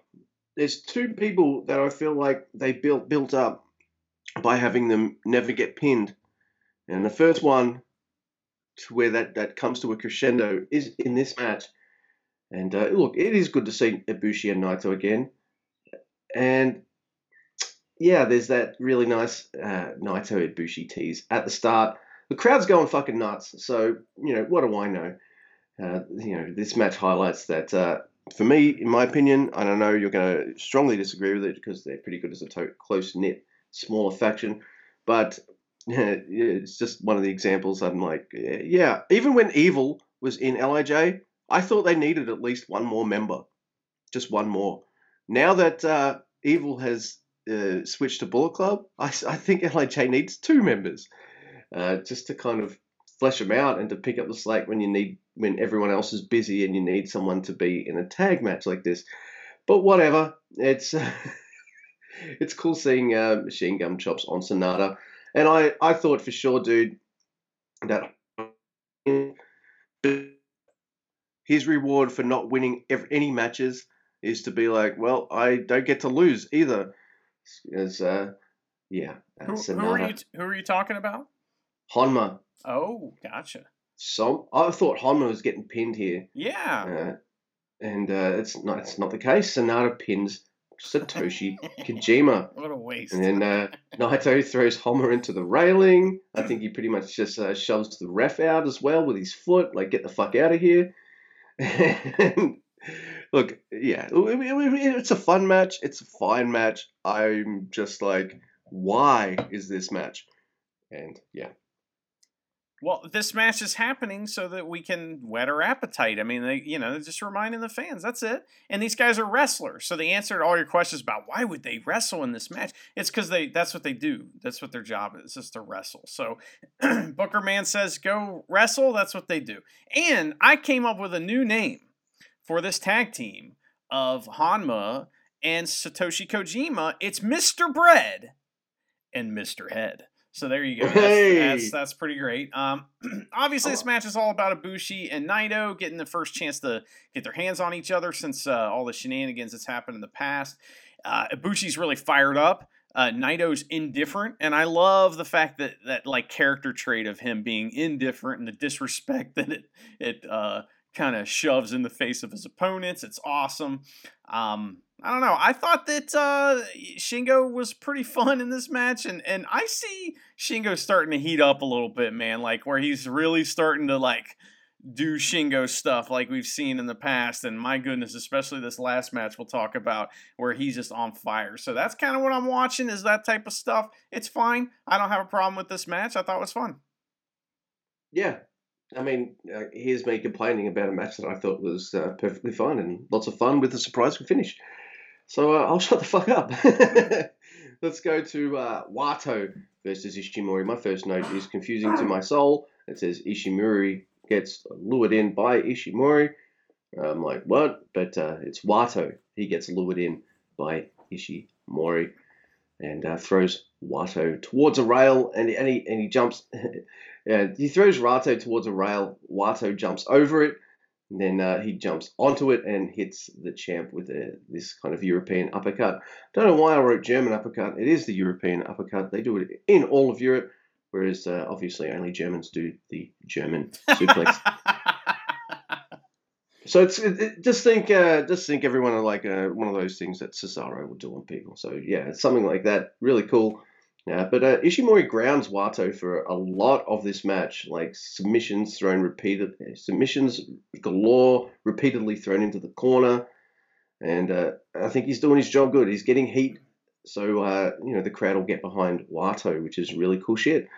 there's two people that I feel like they built built up by having them never get pinned, and the first one to where that that comes to a crescendo is in this match. And uh, look, it is good to see Ibushi and Naito again, and yeah, there's that really nice uh, Naito Ibushi tease at the start. The crowd's going fucking nuts. So you know what do I know? Uh, you know this match highlights that. Uh, for me, in my opinion, and I know you're going to strongly disagree with it because they're pretty good as a to- close knit, smaller faction. But it's just one of the examples. I'm like, yeah, even when Evil was in Lij, I thought they needed at least one more member, just one more. Now that uh, Evil has uh, switched to Bullet Club, I, I think Lij needs two members, uh, just to kind of flesh them out and to pick up the slack when you need when everyone else is busy and you need someone to be in a tag match like this. But whatever, it's it's cool seeing uh, Machine Gun Chops on SANADA, and I I thought for sure, dude, that his reward for not winning any matches is to be like, well, I don't get to lose either. As uh, yeah, uh, Who, who are you? Who are you talking about? Honma. Oh, gotcha. Som. I thought Honma was getting pinned here, Yeah. uh, and uh, it's not. It's not the case. SANADA pins Satoshi Kojima, What a waste. and then uh, Naito throws Honma into the railing. I think he pretty much just uh, shoves the ref out as well with his foot, like get the fuck out of here. Look, yeah, it- it- it's a fun match. It's a fine match. I'm just like, why is this match? And yeah, Well, this match is happening so that we can whet our appetite. I mean, they, you know, just reminding the fans. That's it. And these guys are wrestlers, so they answered all your questions about why would they wrestle in this match. It's because they that's what they do. That's what their job is, is to wrestle. So Booker Man says go wrestle. That's what they do. And I came up with a new name for this tag team of Honma and Satoshi Kojima. It's Mr. Bread and Mr. Head. So there you go. That's, Hey! that's, that's pretty great. Um, obviously, this match is all about Ibushi and Naito getting the first chance to get their hands on each other since uh, all the shenanigans that's happened in the past. Uh, Ibushi's really fired up. Uh, Naito's indifferent, and I love the fact that that like character trait of him being indifferent and the disrespect that it it uh, kind of shoves in the face of his opponents. It's awesome. Um, I don't know. I thought that uh, Shingo was pretty fun in this match, and and I see Shingo starting to heat up a little bit, man. Like where he's really starting to like do Shingo stuff like we've seen in the past. And my goodness, especially this last match we'll talk about where he's just on fire. So that's kind of what I'm watching is that type of stuff. It's fine. I don't have a problem with this match. I thought it was fun. yeah. I mean, uh, here's me complaining about a match that I thought was uh, perfectly fine and lots of fun with a surprise finish. So uh, I'll shut the fuck up. Let's go to uh, Wato versus Ishimori. My first note is confusing to my soul. It says Ishimori gets lured in by Ishimori. I'm like, what? But uh, it's Wato. He gets lured in by Ishimori and uh, throws Wato towards a rail, and, and, he, and he jumps. he throws Wato towards a rail. Wato jumps over it, and then uh, he jumps onto it and hits the champ with a, this kind of European uppercut. Don't know why I wrote German uppercut. It is the European uppercut. They do it in all of Europe, whereas uh, obviously only Germans do the German suplex. So it's it, it- just think uh, just think everyone are like uh, one of those things that Cesaro would do on people. So yeah, it's something like that. Really cool. Yeah, but uh, Ishimori grounds Wato for a lot of this match, like submissions thrown repeated, submissions galore, repeatedly thrown into the corner, and uh, I think he's doing his job good. He's getting heat, so uh, you know the crowd will get behind Wato, which is really cool shit.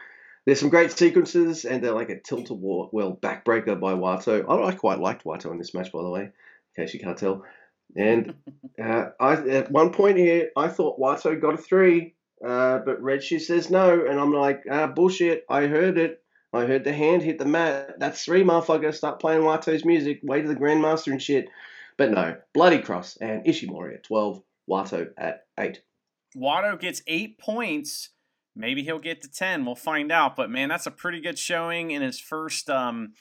There's some great sequences, and they're like a tilt a well backbreaker by Wato. I, I quite liked Wato in this match, by the way, in case you can't tell. And uh, I at one point here, I thought Wato got a three, uh, but Red Shoes says no, and I'm like, ah, bullshit. I heard it. I heard the hand hit the mat. That's three, motherfucker. Start playing Wato's music. Way to the Grandmaster and shit. But no, Bloody Cross and Ishimori at 12, Wato at 8. Wato gets eight points. Maybe he'll get to 10. We'll find out. But man, that's a pretty good showing in his first um,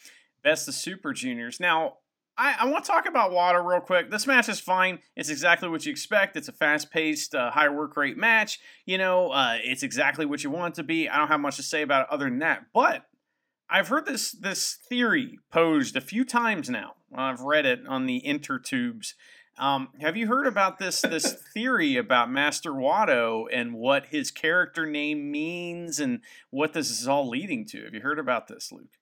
Best of Super Juniors. Now, I, I want to talk about Wato real quick. This match is fine. It's exactly what you expect. It's a fast paced, uh, high work rate match. You know, uh, it's exactly what you want it to be. I don't have much to say about it other than that. But I've heard this this theory posed a few times now. I've read it on the intertubes. Um, have you heard about this this theory about Master Wato and what his character name means and what this is all leading to? Have you heard about this, Luke?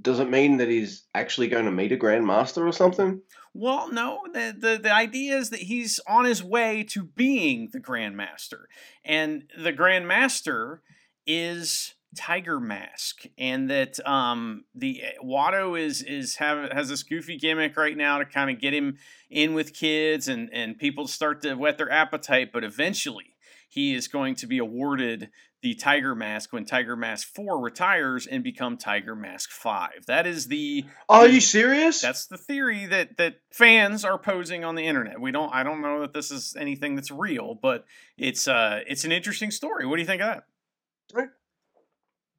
Does it mean that he's actually going to meet a Grandmaster or something? Well, no. The, the the idea is that he's on his way to being the Grandmaster, and the Grandmaster is Tiger Mask, and that um the Wato is is have has this goofy gimmick right now to kind of get him in with kids and and people start to whet their appetite, but eventually he is going to be awarded the Tiger Mask when Tiger Mask 4 retires and become Tiger Mask 5. That is the Are you serious? that's the theory that that fans are posing on the internet. We don't I don't know that this is anything that's real, but it's uh it's an interesting story. What do you think of that?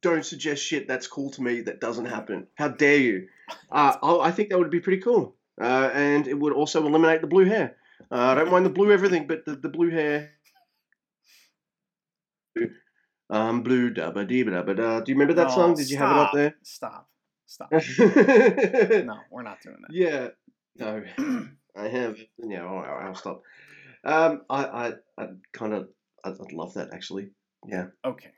Don't suggest shit that's cool to me that doesn't happen. How dare you? Uh, I I think that would be pretty cool. Uh, and it would also eliminate the blue hair. Uh, I don't mind the blue everything, but the, the blue hair. I'm blue, dabba dee da ba da. Do you remember that Oh, song? Did you have it up there? Stop. Stop. no, we're not doing that. Yeah. No, I have. Yeah, all right, I'll stop. Um, I, I, I kind of, I'd love that actually. Yeah. Okay.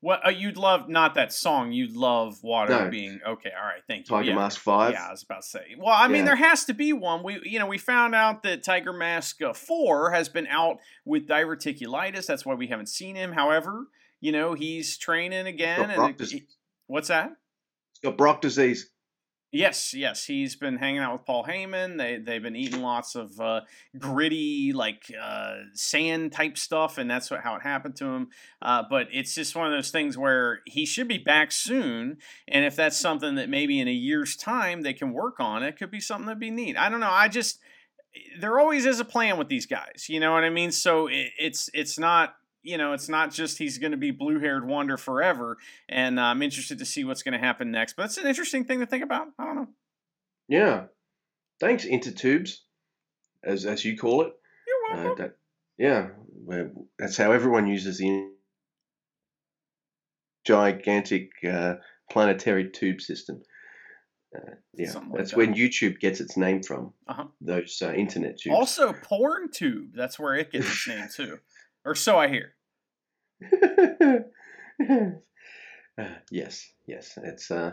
What uh, you'd love? Not that song. You'd love water No. being okay. All right. Thank you. Tiger yeah. Mask Five. Yeah, I was about to say. Well, I mean, Yeah. there has to be one. We, you know, we found out that Tiger Mask uh, Four has been out with diverticulitis. That's why we haven't seen him. However, you know, he's training again. And Brock it- he- what's that? It's got Brock disease. Yes, yes, he's been hanging out with Paul Heyman. They they've been eating lots of uh, gritty, like uh, sand type stuff, and that's what, how it happened to him. Uh, but it's just one of those things where he should be back soon, and if that's something that maybe in a year's time they can work on, it could be something that'd be neat. I don't know. I just there always is a plan with these guys. You know what I mean? So it, it's it's not. You know, it's not just he's going to be blue haired wonder forever, and uh, I'm interested to see what's going to happen next. But it's an interesting thing to think about. I don't know. Yeah. Thanks, Intertubes, as as you call it. You're Uh, welcome. that, yeah, well, that's how everyone uses the gigantic uh, planetary tube system. Uh, yeah, like that's that. when YouTube gets its name from. Uh-huh. Those uh, internet tubes. also, porn tube. That's where it gets its name too, or so I hear. Uh, yes, yes, it's uh,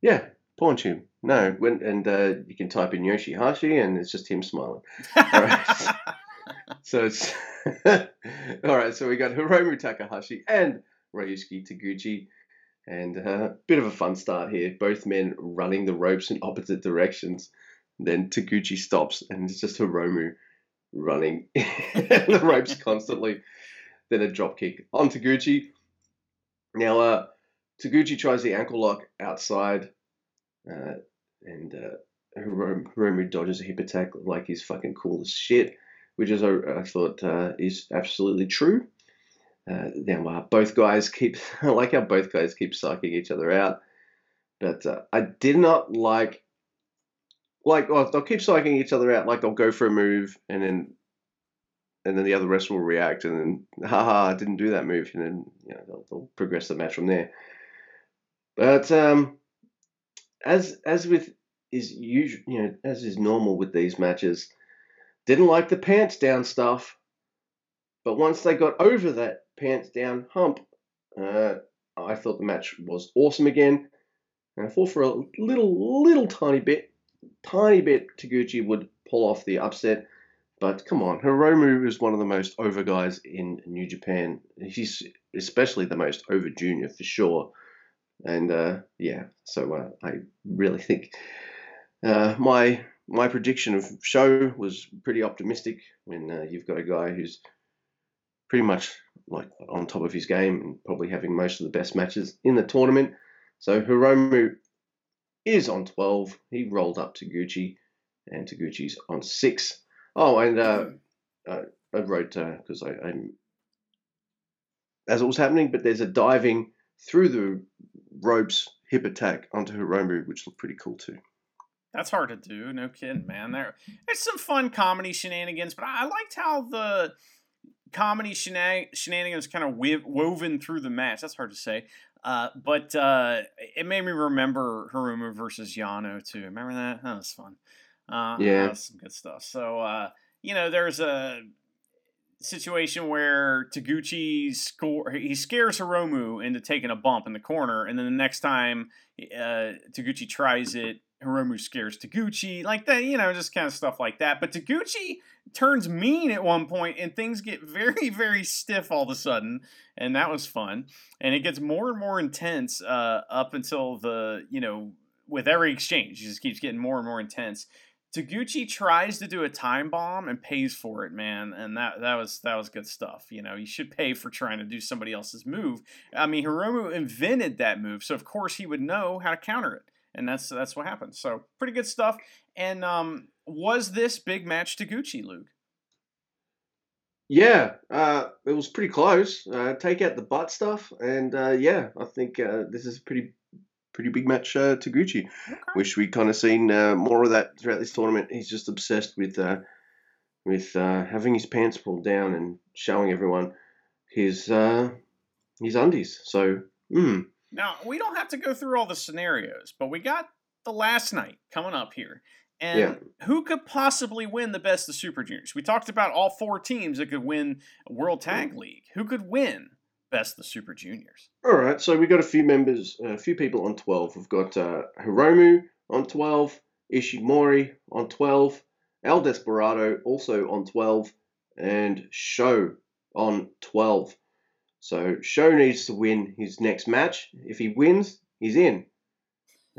yeah, porn tube. No, when and uh, you can type in Yoshihashi and it's just him smiling. right. So it's all right. So we got Hiromu Takahashi and Ryusuke Taguchi, and a uh, bit of a fun start here. Both men running the ropes in opposite directions. Then Taguchi stops, and it's just Hiromu running the ropes constantly. Then a drop kick on Taguchi. Now, uh, Taguchi tries the ankle lock outside, uh, and uh, Hiromu, dodges a hip attack like he's fucking cool as shit which is I, I thought uh, is absolutely true. Uh, now uh, both guys keep I like how both guys keep sucking each other out, but uh, I did not like like well, they'll keep psyching each other out. Like they'll go for a move and then and then the other wrestler will react and then haha I didn't do that move and then you know they'll, they'll progress the match from there. But um, as as with is usual you know as is normal with these matches. Didn't like the pants down stuff, but once they got over that pants down hump, uh, I thought the match was awesome again. And I thought for a little, little tiny bit, tiny bit, Taguchi would pull off the upset. But come on, Hiromu is one of the most over guys in New Japan. He's especially the most over junior for sure. And uh, yeah, so uh, I really think uh, my my prediction of show was pretty optimistic when uh, you've got a guy who's pretty much like on top of his game and probably having most of the best matches in the tournament. So Hiromu is on 12. He rolled up Taguchi, and Taguchi's on 6. Oh, and uh, uh, I wrote, because I, I'm, as it was happening, but there's a diving through the ropes hip attack onto Hiromu, which looked pretty cool too. That's hard to do. No kidding, man. There, there's some fun comedy shenanigans, but I liked how the comedy shena- shenanigans kind of woven through the match. That's hard to say. Uh, but uh, it made me remember Hiromu versus Yano too. Remember that? That was fun. Uh, Yeah. some good stuff. So uh, you know, there's a situation where Taguchi score he scares Hiromu into taking a bump in the corner, and then the next time uh, Taguchi tries it, Hiromu scares Taguchi, like that, you know, just kind of stuff like that. But Taguchi turns mean at one point, and things get very, very stiff all of a sudden, and that was fun. And it gets more and more intense uh, up until the, you know, with every exchange, it just keeps getting more and more intense. Taguchi tries to do a time bomb and pays for it, man, and that that was that was good stuff. You know, you should pay for trying to do somebody else's move. I mean, Hiromu invented that move, so of course he would know how to counter it, and that's that's what happened. So pretty good stuff. And um, was this big match Taguchi, Luke? Yeah, uh, it was pretty close. Uh, take out the butt stuff, and uh, yeah, I think uh, this is a pretty, pretty big match uh, Taguchi. Okay. Wish we'd kind of seen uh, more of that throughout this tournament. He's just obsessed with uh, with uh, having his pants pulled down and showing everyone his uh, his undies. So, mm, Now, we don't have to go through all the scenarios, but we got the last night coming up here. And Yeah. who could possibly win the best of Super Juniors? We talked about all four teams that could win World Tag League. Who could win best the Super Juniors? all right. So we've got a few members, a few people on twelve. We've got uh, Hiromu on twelve, Ishimori on twelve, El Desperado also on twelve, and Sho on twelve. So Sho needs to win his next match. If he wins, he's in.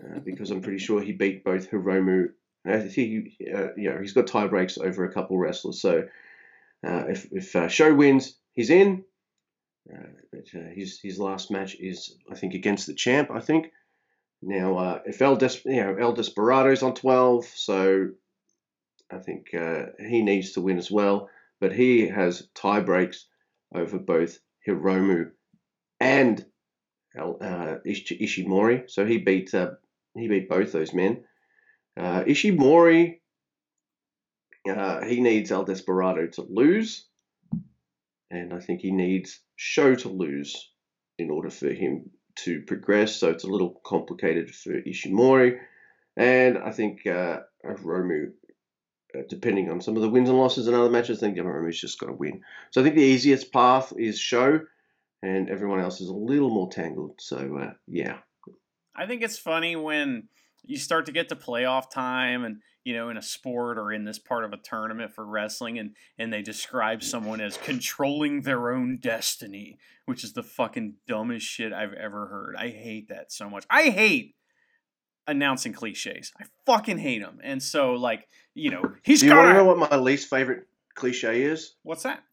Uh, because I'm pretty sure he beat both Hiromu. Think he, uh, you know, he's got tie breaks over a couple wrestlers. So uh, if if uh, Sho wins, he's in. But uh, his his last match is I think against the champ. I think now uh, if El Des you know El Desperado's on twelve, so I think uh, he needs to win as well. But he has tie breaks over both Hiromu and El, uh, Ishi- Ishimori, so he beat uh, he beat both those men. Ishimori he needs El Desperado to lose, and I think he needs Sho to lose in order for him to progress. So it's a little complicated for Ishimori, and I think uh, Hiromu, uh, depending on some of the wins and losses in other matches, I think Hiromu's just got to win. So I think the easiest path is Sho, and everyone else is a little more tangled. So uh, yeah, I think it's funny when you start to get to playoff time and you know in a sport or in this part of a tournament for wrestling and and they describe someone as controlling their own destiny which is the fucking dumbest shit i've ever heard. I hate that so much. I hate announcing cliches. I fucking hate them and so like you know he's do you want to know what my least favorite cliche is? what's that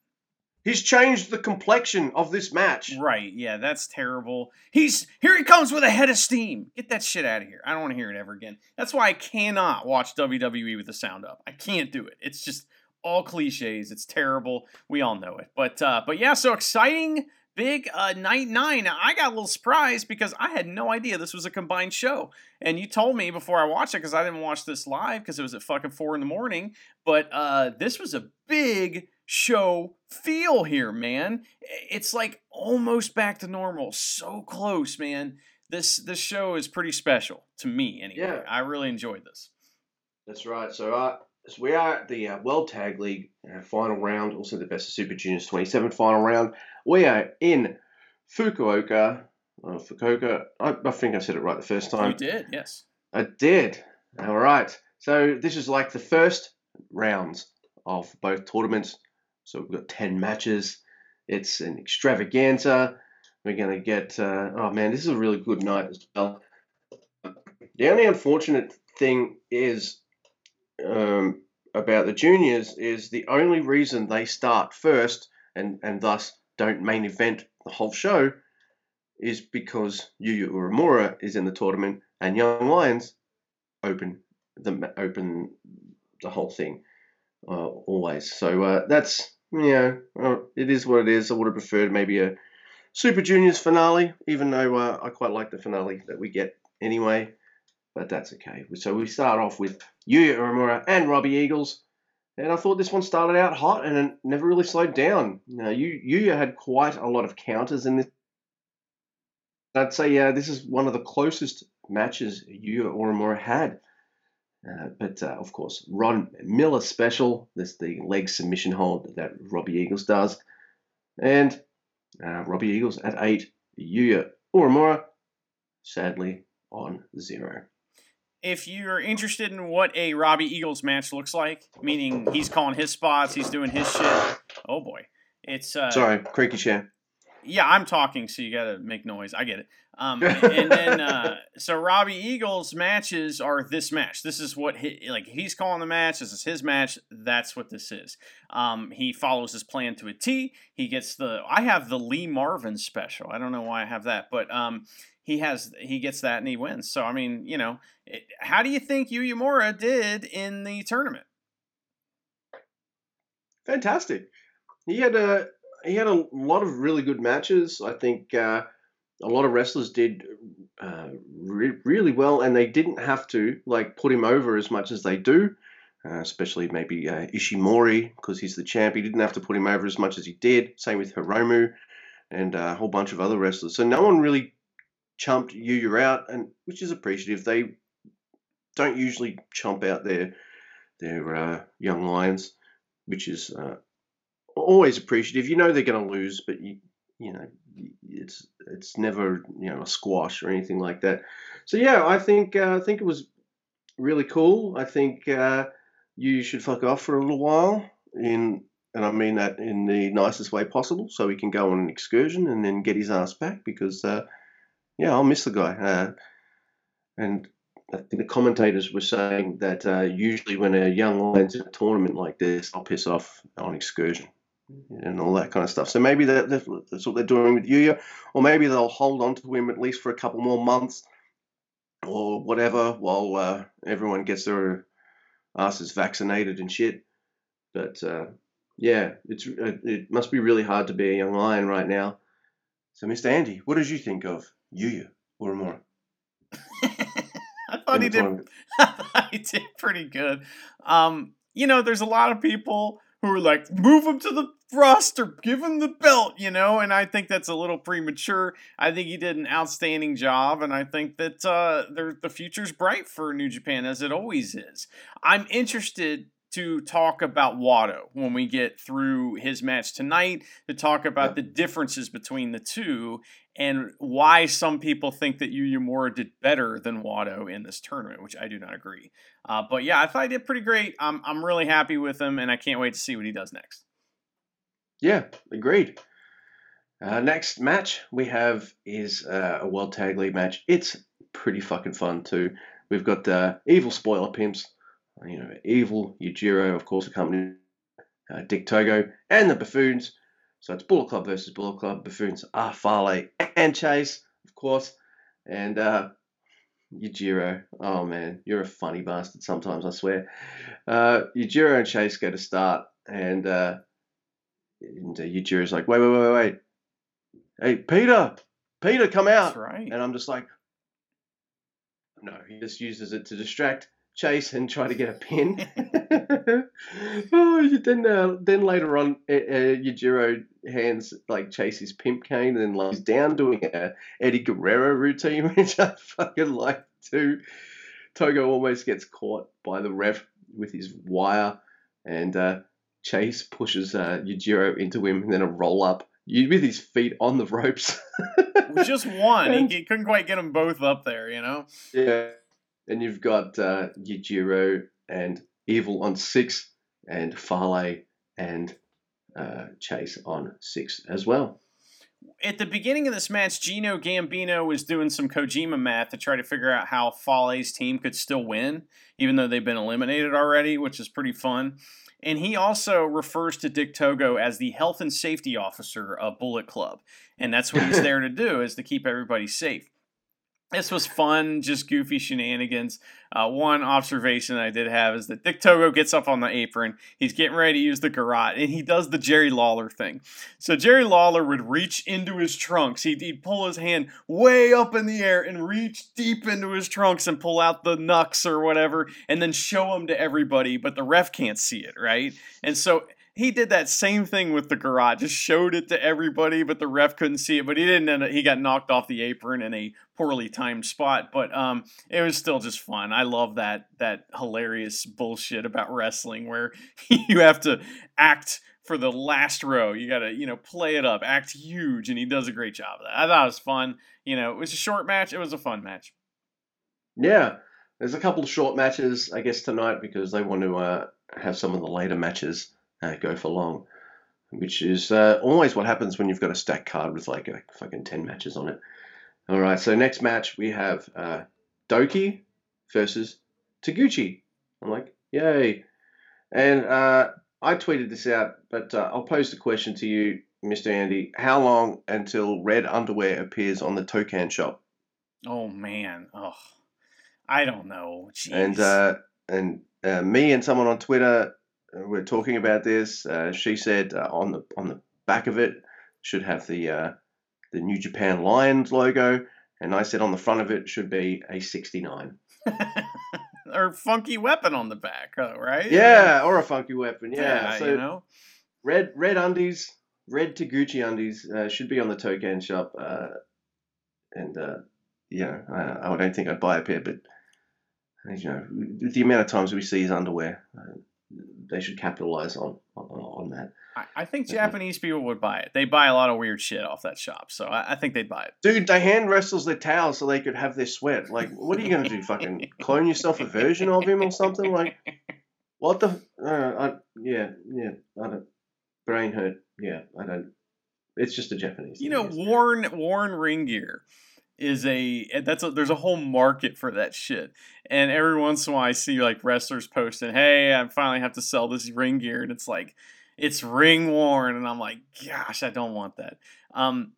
He's changed the complexion of this match. Right, yeah, that's terrible. He's here he comes with a head of steam. Get that shit out of here. I don't want to hear it ever again. That's why I cannot watch WWE with the sound up. I can't do it. It's just all cliches. It's terrible. We all know it. But uh but yeah, so exciting big uh night 9. Now, I got a little surprised because I had no idea this was a combined show. And you told me before I watched it cuz I didn't watch this live because it was at fucking 4 in the morning, but uh this was a big show feel here, man. It's like almost back to normal. So close, man. This this show is pretty special to me anyway. Yeah. I really enjoyed this. That's right. So, uh, so we are at the uh, World Tag League uh, final round, also the Best of Super Juniors 27 final round. We are in Fukuoka. Uh, Fukuoka. I, I think I said it right the first time. you did, yes. I did. All right. So this is like the first rounds of both tournaments. So we've got 10 matches. It's an extravaganza. We're going to get, uh, oh man, this is a really good night as well. The only unfortunate thing is um, about the juniors is the only reason they start first and, and thus don't main event the whole show is because Yuya Uemura is in the tournament and Young Lions open the open the whole thing uh, always. So uh, that's yeah, uh, it is what it is. I would have preferred maybe a Super Juniors finale, even though uh, I quite like the finale that we get anyway. But that's okay. So we start off with Yuya Uemura and Robbie Eagles. And I thought this one started out hot and it never really slowed down. Know, Yu- Yuya had quite a lot of counters in this. I'd say uh, this is one of the closest matches Yuya Uemura had. Uh, but uh, of course, Ron Miller special. That's the leg submission hold that Robbie Eagles does. And uh, Robbie Eagles at eight. Yuya Uemura, sadly, on zero. If you're interested in what a Robbie Eagles match looks like, meaning he's calling his spots, he's doing his shit. Oh boy. It's uh Sorry, creaky chair. Yeah, I'm talking, so you gotta make noise. I get it. Um, and then uh, so Robbie Eagles matches are this match. This is what he, like he's calling the match. This is his match. That's what this is. Um, he follows his plan to a T. He gets the. I have the Lee Marvin special. I don't know why I have that, but um, he has he gets that and he wins. So I mean, you know, it, how do you think Yu Yamura did in the tournament? Fantastic. He had a he had a lot of really good matches. I think uh, a lot of wrestlers did uh, re- really well, and they didn't have to like put him over as much as they do. Uh, especially maybe uh, Ishimori because he's the champ. He didn't have to put him over as much as he did. Same with Hiromu. and uh, a whole bunch of other wrestlers. So no one really chumped Yuya out, and which is appreciative. They don't usually chomp out their their uh, young lions, which is always appreciative. You know they're going to lose, but you you know it's it's never you know a squash or anything like that. So yeah, I think uh, I think it was really cool. I think uh, you should fuck off for a little while in and I mean that in the nicest way possible, so he can go on an excursion and then get his ass back because, uh, yeah, I'll miss the guy. Uh, and I think the commentators were saying that uh, usually when a young lion's in a tournament like this, I'll piss off on excursion and all that kind of stuff. So maybe that, that's what they're doing with Yuya, or maybe they'll hold on to him at least for a couple more months or whatever while uh, everyone gets their asses vaccinated and shit. But uh, yeah, it's uh, it must be really hard to be a young lion right now. So, Mr. Andy, what did you think of Yuya Uemura? I thought he did. I thought he did pretty good. Um, you know, there's a lot of people who are like, move him to the roster, give him the belt, you know, and I think that's a little premature. I think he did an outstanding job, and I think that uh, the future's bright for New Japan as it always is. I'm interested to talk about Wato when we get through his match tonight, to talk about the differences between the two and why some people think that Yuya Uemura did better than Wato in this tournament, which I do not agree. Uh, but yeah, I thought he did pretty great. I'm, I'm really happy with him, and I can't wait to see what he does next. Yeah, agreed. Uh, next match we have is uh, a World Tag League match. It's pretty fucking fun too. We've got the Evil Spoiler Pimps you know, Evil, Yujiro, of course, accompanied uh, Dick Togo, and the Buffoons. So it's Bullet Club versus Bullet Club. Buffoons are Fale and Chase, of course. And uh, Yujiro, oh man, you're a funny bastard sometimes, I swear. Uh, Yujiro and Chase go to start, and, uh, and uh, Yujiro's like, wait, wait, wait, wait. Hey, Peter, Peter, come out. Right. And I'm just like, no, he just uses it to distract chase and try to get a pin. oh, then uh, then later on, uh, uh, Yujiro hands like Chase's pimp cane and then lays down doing a Eddie Guerrero routine, which I fucking like too. Togo almost gets caught by the ref with his wire, and uh, Chase pushes uh, Yujiro into him, and then a roll up with his feet on the ropes. Just one. And, he couldn't quite get them both up there, you know? Yeah. And you've got uh, Yujiro and Evil on six, and Fale and uh, Chase on six as well. At the beginning of this match, Gino Gambino was doing some Kojima math to try to figure out how Fale's team could still win, even though they've been eliminated already, which is pretty fun. And he also refers to Dick Togo as the health and safety officer of Bullet Club. And that's what he's there to do, is to keep everybody safe this was fun, just goofy shenanigans. Uh, one observation I did have is that Dick Togo gets up on the apron. He's getting ready to use the garrote, and he does the Jerry Lawler thing. So Jerry Lawler would reach into his trunks. He'd, he'd pull his hand way up in the air and reach deep into his trunks and pull out the knucks or whatever, and then show them to everybody, but the ref can't see it, right? And so he did that same thing with the garrote, just showed it to everybody, but the ref couldn't see it. But he didn't. Up, he got knocked off the apron in a poorly timed spot. But um, it was still just fun. I love that that hilarious bullshit about wrestling where you have to act for the last row. You got to you know play it up, act huge, and he does a great job of that. I thought it was fun. You know, it was a short match. It was a fun match. Yeah, there's a couple of short matches, I guess, tonight because they want to uh, have some of the later matches uh, go for long, which is uh, always what happens when you've got a stack card with like a fucking 10 matches on it. All right, so next match we have uh, Douki versus Taguchi. I'm like, yay. And uh, I tweeted this out, but uh, I'll pose the question to you, Mr. Andy. How long until red underwear appears on the Tokon shop? Oh, man. Oh, I don't know. Jeez. And, uh, and uh, me and someone on Twitter uh, we're talking about this. Uh, she said uh, on the on the back of it should have the uh, the New Japan Lions logo, and I said on the front of it should be a 69. or funky weapon on the back, right? Yeah, or a funky weapon. Yeah, yeah so you know, red red undies. red Taguchi undies uh, should be on the Tokon shop, uh, and uh, you know, I, I don't think I'd buy a pair, but you know, the amount of times we see his underwear, uh, they should capitalize on on, on that. I, think Japanese people would buy it. They buy a lot of weird shit off that shop, so I, I think they'd buy it. Dude, they hand wrestles their towels so they could have their sweat. Like, what are you gonna do? Fucking clone yourself a version of him or something? Like, what the? Uh, I, yeah, yeah. I don't. Brain hurt. Yeah, I don't. It's just a Japanese. You know, worn worn ring gear is a that's a, there's a whole market for that shit. And every once in a while, I see like wrestlers posting, "Hey, I finally have to sell this ring gear," and it's like it's ring worn, and I'm like, gosh, I don't want that. Um,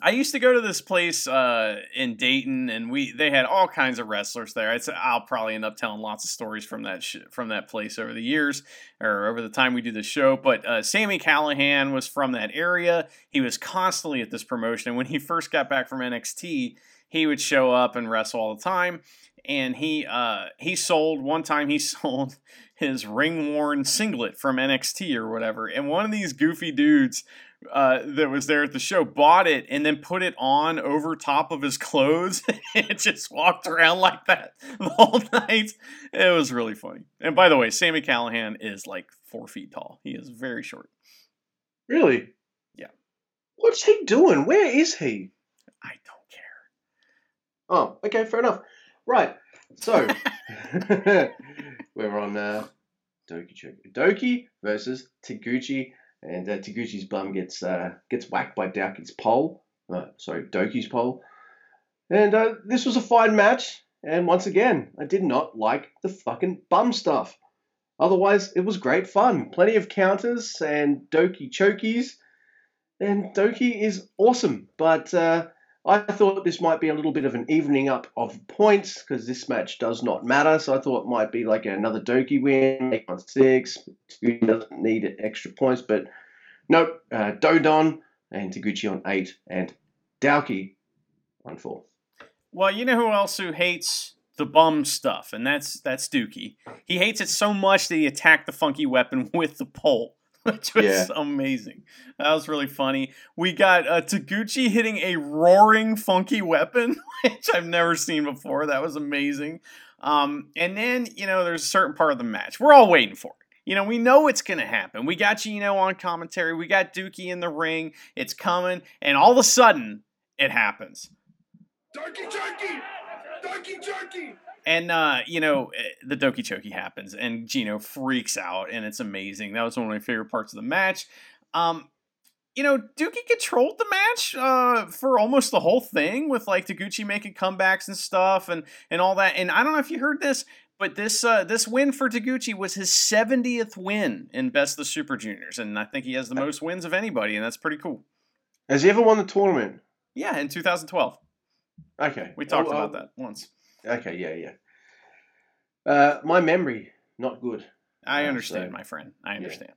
I used to go to this place uh, in Dayton, and we they had all kinds of wrestlers there. Say I'll probably end up telling lots of stories from that sh- from that place over the years or over the time we do the show. But uh, Sammy Callahan was from that area. He was constantly at this promotion. And when he first got back from NXT, he would show up and wrestle all the time. And he uh, he sold one time. He sold his ring worn singlet from NXT or whatever. And one of these goofy dudes uh, that was there at the show bought it and then put it on over top of his clothes and just walked around like that the whole night. It was really funny. And by the way, Sammy Callahan is like four feet tall. He is very short. Really? Yeah. What's he doing? Where is he? I don't care. Oh, okay, fair enough. Right. So we're on uh, Douki Choki. Douki versus Taguchi, and uh, Taguchi's bum gets uh, gets whacked by Douki's pole. Uh, sorry, Douki's pole. And uh, this was a fine match. And once again, I did not like the fucking bum stuff. Otherwise, it was great fun. Plenty of counters and Douki chokies. And Douki is awesome. But uh, I thought this might be a little bit of an evening up of points because this match does not matter. So I thought it might be like another Douki win, eight on six. Taguchi doesn't need extra points, but nope. Uh, Dodon and Taguchi on eight, and Douki on four. Well, you know who else who hates the bum stuff, and that's that's Dookie. He hates it so much that he attacked the funky weapon with the pole, which was Yeah. amazing. That was really funny. We got uh, Taguchi hitting a roaring funky weapon, which I've never seen before. That was amazing. Um, and then you know, there's a certain part of the match we're all waiting for. it. You know, we know it's going to happen. We got Gino on commentary. We got Dookie in the ring. It's coming, and all of a sudden, it happens. Donkey Jerky! Donkey Jerky! And uh, you know, eh, the Douki Choki happens, and Gino freaks out, and it's amazing. That was one of my favorite parts of the match. Um, you know, Dookie controlled the match uh, for almost the whole thing, with like Taguchi making comebacks and stuff, and and all that. And I don't know if you heard this, but this uh, this win for Taguchi was his 70th win in Best of the Super Juniors, and I think he has the most wins of anybody, and that's pretty cool. Has he ever won the tournament? Yeah, in 2012, Okay. we talked Oh, about oh, that once. Okay, yeah, yeah. Uh, my memory, not good. I Yeah, understand, so- my friend. I understand.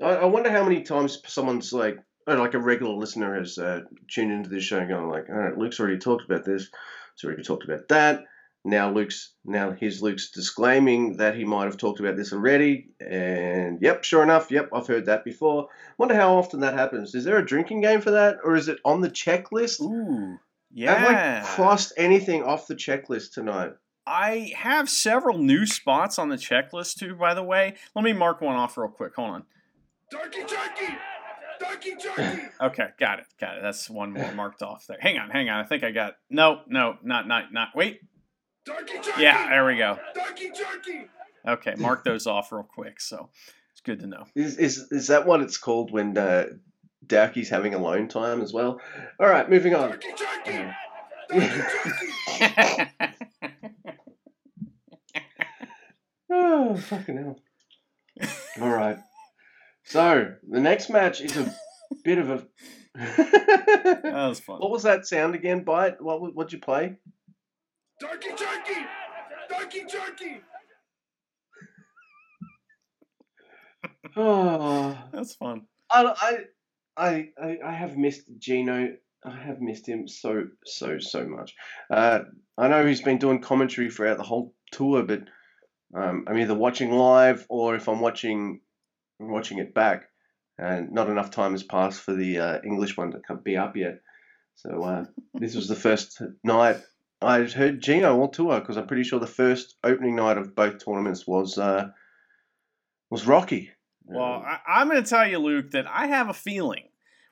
I, I wonder how many times someone's like, oh, like a regular listener has uh, tuned into this show and going like, all right, Luke's already talked about this. He's already talked about that. Now Luke's now here's Luke's disclaiming that he might have talked about this already. And yep, sure enough, yep, I've heard that before. Wonder how often that happens. Is there a drinking game for that, or is it on the checklist? Ooh, yeah. Have I crossed anything off the checklist tonight? I have several new spots on the checklist too, by the way. Let me mark one off real quick. Hold on. Donkey Jerky! Donkey Jerky! Okay, got it. Got it. That's one more marked off there. Hang on, hang on. I think I got no, no, not not not wait. Donkey Jerky! Yeah, there we go. Donkey Jerky! Okay, mark those off real quick. So it's good to know. Is is is that what it's called when uh, Douki's having alone time as well? All right, moving on. Donkey Jerky! Donkey Jerky! Um, oh, fucking hell. All right. So, the next match is a bit of a. that was fun. what was that sound again, Bite? What, what'd you play? Donkey Jerky! Donkey Jerky! Oh, That's fun. I, I, I, I- I have missed Gino. I have missed him so, so, so much. Uh, I know he's been doing commentary throughout the whole tour, but um, I'm either watching live or if I'm watching, I'm watching it back. and not enough time has passed for the uh, English one to come, be up yet. So uh, this was the first night I heard Gino on tour because I'm pretty sure the first opening night of both tournaments was uh, was Rocky. Well, Um, I, I'm going to tell you, Luke, that I have a feeling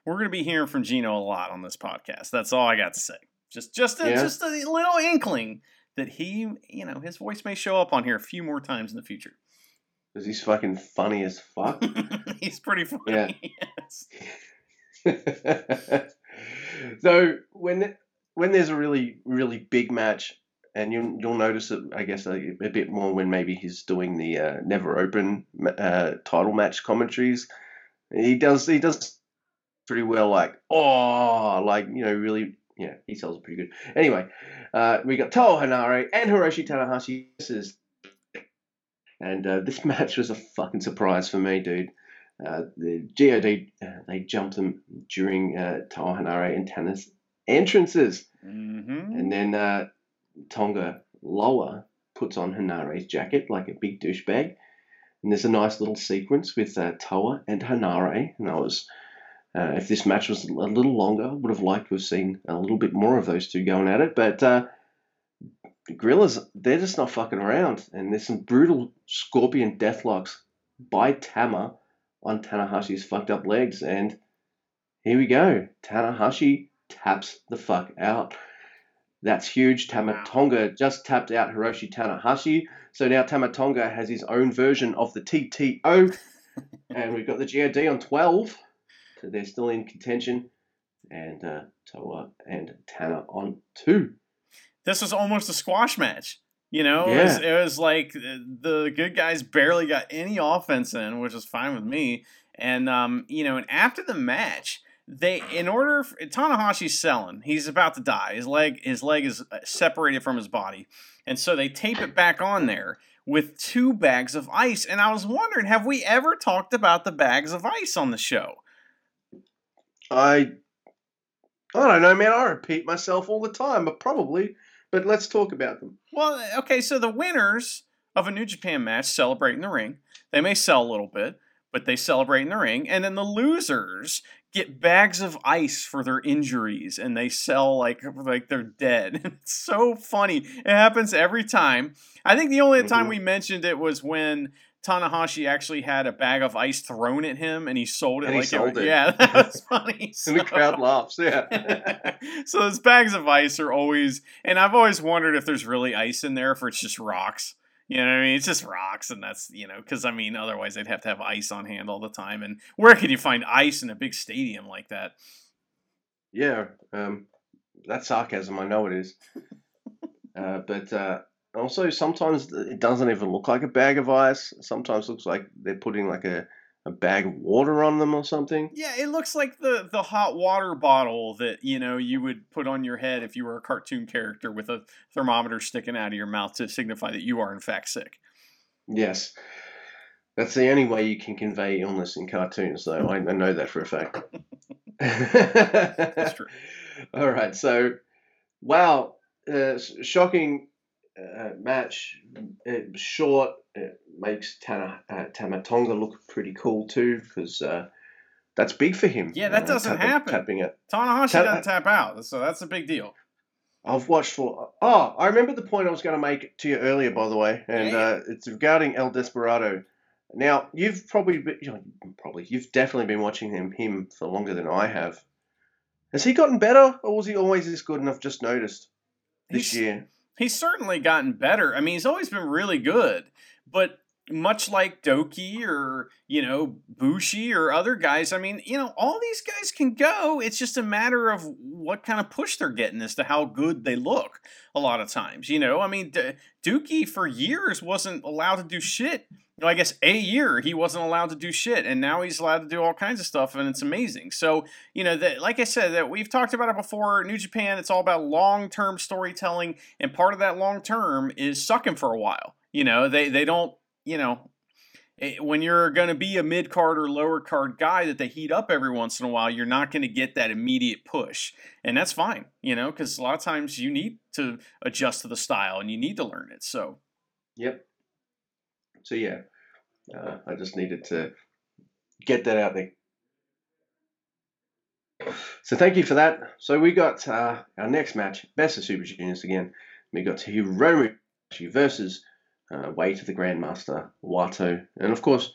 we're going to be hearing from Gino a lot on this podcast. That's all I got to say. Just, just, a, Yeah. just a little inkling that he, you know, his voice may show up on here a few more times in the future. 'cause he's fucking funny as fuck. He's pretty funny. Yeah. yes. so when when there's a really really big match, and you you'll notice it, I guess a, a bit more when maybe he's doing the uh, never open uh, title match commentaries. He does he does pretty well, like oh, like you know really. Yeah, he sells it pretty good. Anyway, uh, we got Toa Henare and Hiroshi Tanahashi. This is, and uh, this match was a fucking surprise for me, dude. Uh, the God uh, they jumped them during uh, Toa Henare and Tana's entrances, hmm and then uh, Tonga Loa puts on Henare's jacket like a big douchebag, and there's a nice little sequence with uh, Toa and Henare, and I was. Uh, if this match was a little longer, I would have liked to have seen a little bit more of those two going at it. But uh, the Guerrillas, they're just not fucking around. And there's some brutal scorpion deathlocks by Tama on Tanahashi's fucked up legs. And here we go. Tanahashi taps the fuck out. That's huge. Tama Tonga just tapped out Hiroshi Tanahashi. So now Tama Tonga has his own version of the TTO. and we've got the GOD on 12. They're still in contention. And uh, Toa and Tana on 2. This was almost a squash match. You know, it, was, it was like uh, the good guys barely got any offense in, which is fine with me. And um, you know, and after the match, they in order for, Tanahashi's selling, he's about to die. His leg, his leg is uh, separated from his body, and so they tape it back on there with two bags of ice. And I was wondering, have we ever talked about the bags of ice on the show? I I don't know, man. I repeat myself all the time, but probably. But let's talk about them. Well, okay, so the winners of a New Japan match celebrate in the ring. They may sell a little bit, but they celebrate in the ring. And then the losers get bags of ice for their injuries and they sell like like they're dead. It's so funny. It happens every time. I think the only time Mhm. we mentioned it was when Tanahashi actually had a bag of ice thrown at him and he sold it And he like sold it. Yeah, that was funny. And the So- crowd laughs. Yeah. so those bags of ice are always, and I've always wondered if there's really ice in there, if it's just rocks. You know what I mean? It's just rocks, and that's you know, because I mean, otherwise they'd have to have ice on hand all the time. And where could you find ice in a big stadium like that? yeah. Um, that's sarcasm. I know it is. uh, but uh, also, sometimes it doesn't even look like a bag of ice. Sometimes it looks like they're putting like a, a bag of water on them or something. Yeah, it looks like the the hot water bottle that you know you would put on your head if you were a cartoon character with a thermometer sticking out of your mouth to signify that you are in fact sick. Yes. That's the only way you can convey illness in cartoons, though. I, I know that for a fact. That's true. All right. So, wow. Uh, shocking uh, match. It was short. It makes Tana, uh, Tama Tonga look pretty cool, too, because uh, that's big for him. Yeah, that uh, doesn't tapping- happen. Tapping it. Tanahashi Tell- doesn't tap out, so that's a big deal. I've watched for. Oh, I remember the point I was going to make to you earlier, by the way, and Yeah. uh, it's regarding El Desperado. Now, you've probably, been, you know, probably, you've definitely been watching him him for longer than I have. Has he gotten better, or was he always this good? And I've just noticed this He's- year. He's certainly gotten better. I mean, he's always been really good, but much like Douki or, you know, Bushi or other guys, I mean, you know, all these guys can go. It's just a matter of what kind of push they're getting as to how good they look a lot of times. You know, I mean, D- Dookie for years wasn't allowed to do shit. No, I guess a year he wasn't allowed to do shit, and now he's allowed to do all kinds of stuff, and it's amazing. So, you know, that like I said, that we've talked about it before. New Japan, it's all about long term storytelling, and part of that long term is sucking for a while. You know, they they don't, you know, eh, when you're going to be a mid card or lower card guy that they heat up every once in a while, you're not going to get that immediate push, and that's fine. You know, because a lot of times you need to adjust to the style and you need to learn it. So. Yep. So yeah, uh, I just needed to get that out there. So thank you for that. So we got uh, our next match, Best of Super Juniors again. We got Hiromu versus uh, Way to the Grandmaster Wato, and of course,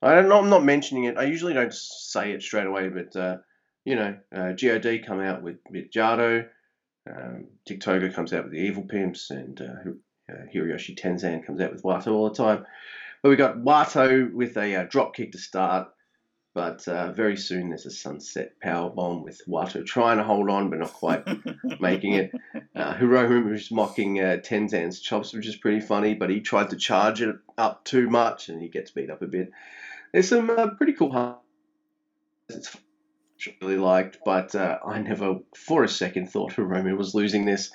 I don't, I'm not mentioning it. I usually don't say it straight away, but uh, you know, uh, God come out with with Jado, um, comes out with the Evil Pimps, and uh, Hiroyoshi Tenzan comes out with Wato all the time. But we got Wato with a uh, drop kick to start. But uh, very soon there's a sunset power bomb with Wato trying to hold on but not quite making it. Uh, Hiromu was mocking uh, Tenzan's chops, which is pretty funny, but he tried to charge it up too much and he gets beat up a bit. There's some uh, pretty cool it's really liked, but uh, I never for a second thought Hiromu was losing this.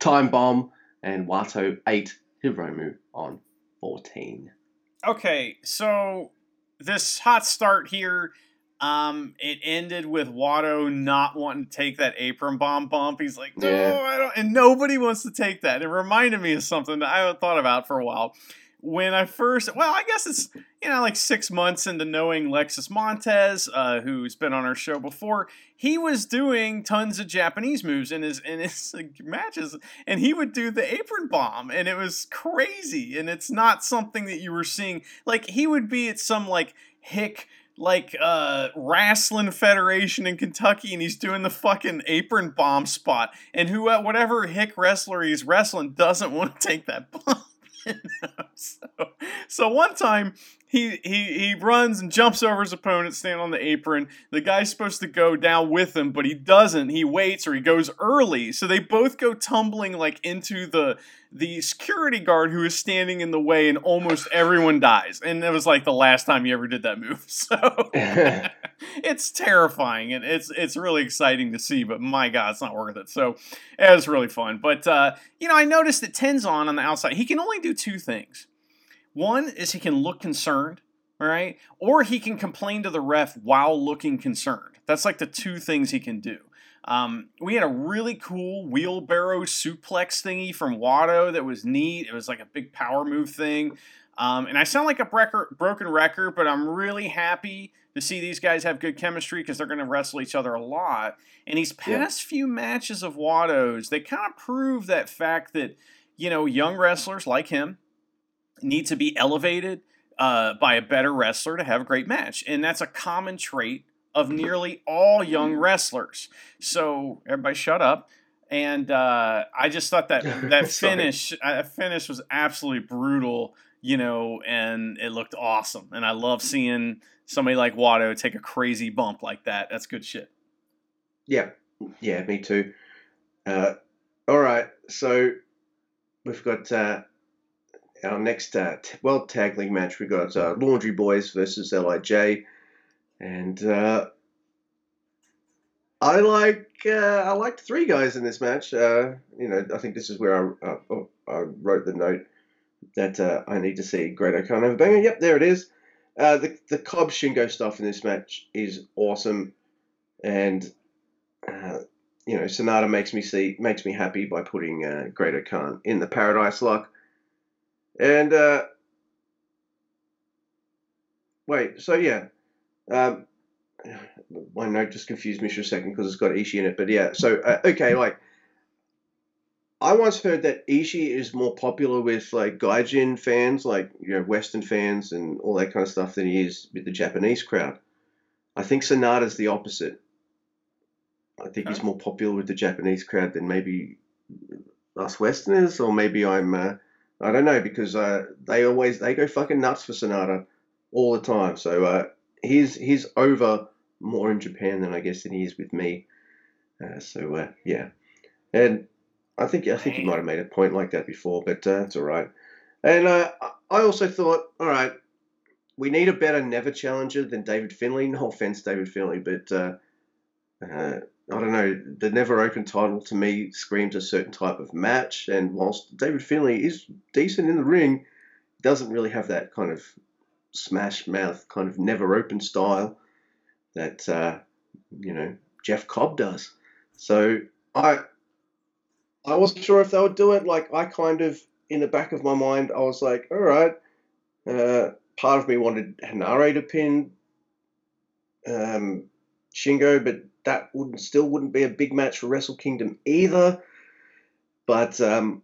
Time bomb and Wato 8, Hiromu on 14. Okay, so this hot start here, um, it ended with Wato not wanting to take that apron bomb bump. He's like, no, Yeah. I don't, and nobody wants to take that. It reminded me of something that I haven't thought about for a while. When I first, well, I guess it's you know like six months into knowing Lexus Montez, uh, who's been on our show before. He was doing tons of Japanese moves in his in his matches, and he would do the apron bomb, and it was crazy. And it's not something that you were seeing. Like he would be at some like hick like uh wrestling federation in Kentucky and he's doing the fucking apron bomb spot and who uh, whatever hick wrestler he's wrestling doesn't want to take that bomb? so, so one time he, he he runs and jumps over his opponent standing on the apron. The guy's supposed to go down with him but he doesn't. He waits or he goes early. So they both go tumbling like into the the security guard who is standing in the way and almost everyone dies. And it was like the last time he ever did that move. So it's terrifying and it's it's really exciting to see but my god it's not worth it. So it was really fun. But uh, you know i noticed that Tenzan on the outside he can only do two things one is he can look concerned all right or he can complain to the ref while looking concerned that's like the two things he can do um, we had a really cool wheelbarrow suplex thingy from Wato that was neat. It was like a big power move thing. Um, and I sound like a brecker, broken record, but I'm really happy to see these guys have good chemistry because they're going to wrestle each other a lot. And these Yeah. past few matches of Wato's, they kind of prove that fact that, you know, young wrestlers like him need to be elevated uh, by a better wrestler to have a great match. And that's a common trait of nearly all young wrestlers. So everybody shut up. And uh, I just thought that that finish, uh, finish was absolutely brutal, you know, and it looked awesome. And I love seeing somebody like Wato take a crazy bump like that. That's good shit. Yeah, yeah, me too. Uh, all right, so we've got uh, our next uh, World Tag League match. We've got uh, Laundry Boys versus Lij, and uh, I like uh, I liked three guys in this match. Uh, you know, I think this is where I I wrote the note that uh, I need to see Great-O-Khan have a banger. Yep, there it is. The the Cobb Shingo stuff in this match is awesome, and you know SANADA makes me see makes me happy by putting Great Khan in the Paradise Lock, and uh, wait, so yeah, um, my note just confused me for a second because it's got Ishii in it, but yeah, so uh, okay, like. I once heard that Ishii is more popular with like Gaijin fans, like you know Western fans and all that kind of stuff, than he is with the Japanese crowd. I think SANADA's the opposite. I think he's more popular with the Japanese crowd than maybe us Westerners, or maybe I'm. Uh, I don't know because uh, they always they go fucking nuts for SANADA all the time. So uh, he's he's over more in Japan than I guess than he is with me. Uh, so uh, yeah, and I think I think he might have made a point like that before, but uh, it's all right. And uh, I also thought, all right, we need a better never challenger than David Finlay. No offense, David Finlay, but uh, I don't know. The never open title to me screams a certain type of match. And whilst David Finlay is decent in the ring, doesn't really have that kind of smash mouth, kind of never open style that uh, you know Jeff Cobb does. So I I wasn't sure if they would do it. Like I kind of in the back of my mind, I was like, all right. Uh, part of me wanted Henare to pin um, Shingo, but that wouldn't still wouldn't be a big match for Wrestle Kingdom either. But um,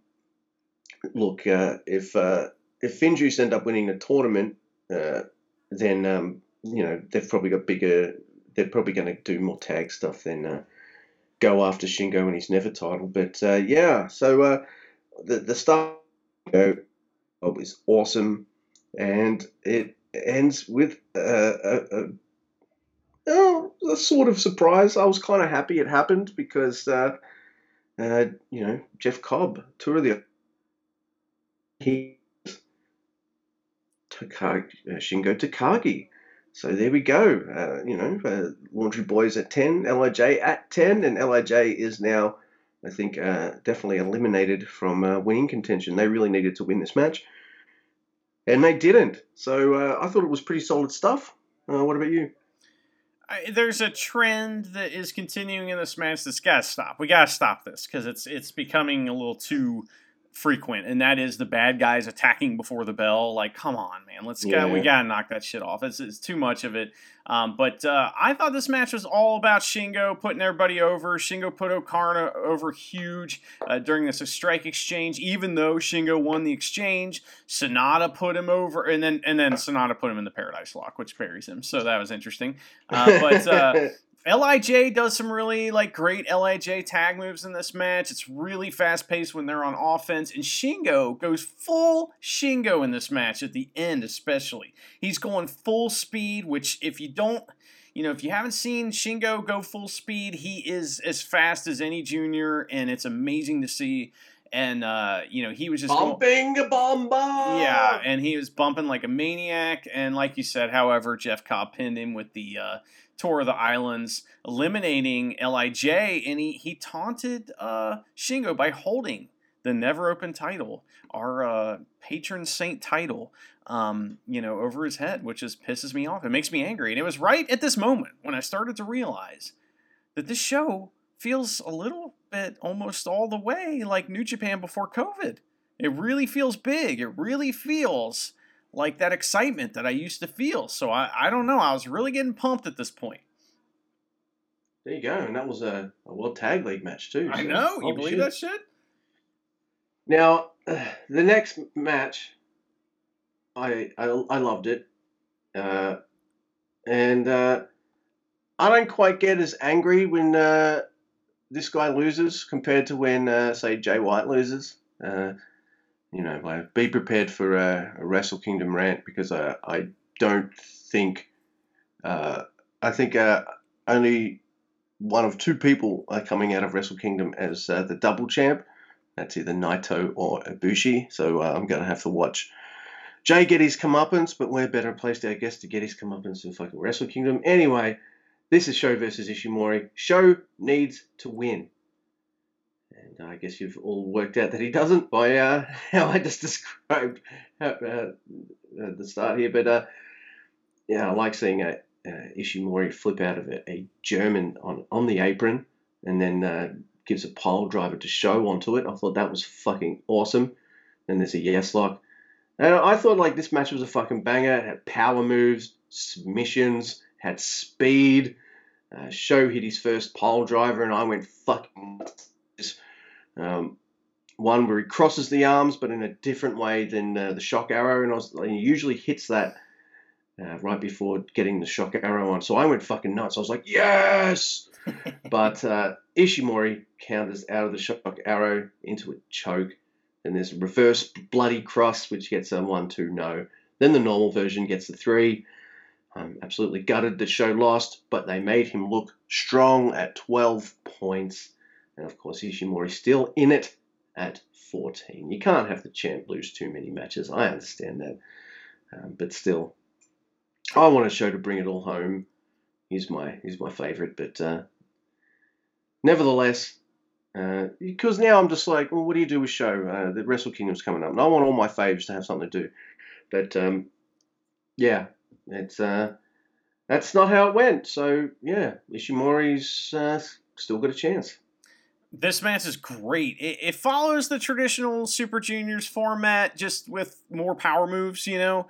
look, uh, if uh, if Finjuice end up winning the tournament, uh, then um, you know they've probably got bigger. They're probably going to do more tag stuff than uh, go after Shingo and his never title. But uh, yeah, so uh, the the start was awesome, and it ends with a, a, oh, a sort of surprise. I was kind of happy it happened because uh, uh, you know Jeff Cobb, tour of the he Takagi, uh, Shingo Takagi. So there we go. Uh, you know, uh, Laundry Boys at 10, Lij at 10, and Lij is now, I think, uh, definitely eliminated from winning contention. They really needed to win this match, and they didn't. So uh, I thought it was pretty solid stuff. Uh, what about you? I, there's a trend that is continuing in this match that's got to stop. We got to stop this because it's it's becoming a little too frequent, and that is the bad guys attacking before the bell. Like, come on, man, let's Yeah. go. We gotta knock that shit off. It's, it's too much of it. Um, but uh, I thought this match was all about Shingo putting everybody over. Shingo put O-Khan over huge uh, during this strike exchange. Even though Shingo won the exchange, SANADA put him over, and then and then SANADA put him in the Paradise Lock, which buries him. So that was interesting. Uh, but uh, Lij does some really like great Lij tag moves in this match. It's really fast paced when they're on offense, and Shingo goes full Shingo in this match at the end, especially. He's going full speed, which if you don't, you know, if you haven't seen Shingo go full speed, he is as fast as any junior, and it's amazing to see. And uh, you know, he was just going, Bumping a bomba. yeah, and he was bumping like a maniac. And like you said, however, Jeff Cobb pinned him with the uh, tour of the islands, eliminating Lij, and he he taunted uh, Shingo by holding the never open title, our uh, patron saint title, um, you know, over his head, which just pisses me off. It makes me angry, and it was right at this moment when I started to realize that this show feels a little bit almost all the way like New Japan before COVID. It really feels big. It really feels like that excitement that I used to feel. So I, I don't know. I was really getting pumped at this point. There you go, and that was a, a World Tag League match too. I know. You believe shit. that shit? Now, uh, the next match, I I, I loved it, uh, and uh, I don't quite get as angry when uh, this guy loses compared to when, uh, say, Jay White loses. You know, like, be prepared for a, a Wrestle Kingdom rant because I I don't think uh, I think uh, only one of two people are coming out of Wrestle Kingdom as uh, the double champ. That's either Naito or Ibushi. So uh, I'm going to have to watch Jay get his comeuppance, but we're better placed, I guess, to get his comeuppance in fucking Wrestle Kingdom. Anyway, this is Sho versus Ishimori. Sho needs to win. And I guess you've all worked out that he doesn't by uh, how I just described uh, uh, the start here. But uh, yeah, I like seeing a, Ishimori flip out of a, a German on, on the apron and then uh, gives a pile driver to Sho onto it. I thought that was fucking awesome. Then there's a yes lock. And I thought like this match was a fucking banger. It had power moves, submissions, had speed. Uh, Sho hit his first pile driver, and I went fucking. nuts. Um, one where he crosses the arms, but in a different way than uh, the shock arrow, and I was, he usually hits that uh, right before getting the shock arrow on. So I went fucking nuts. I was like, yes! but uh, Ishimori counters out of the shock arrow into a choke. Then there's a reverse bloody cross, which gets a 1 2 no. Then the normal version gets a 3. I'm absolutely gutted the Sho lost, but they made him look strong at 12 points. And of course, Ishimori's still in it at 14. You can't have the champ lose too many matches. I understand that. Um, but still, I want a Sho to bring it all home. He's my he's my favourite, but uh, nevertheless, uh, because now I'm just like, well, what do you do with Sho? Uh, the Wrestle Kingdom's coming up, and I want all my faves to have something to do. But um, yeah, it's uh, that's not how it went. So yeah, Ishimori's uh, still got a chance. This match is great. It, it follows the traditional Super Juniors format, just with more power moves, you know.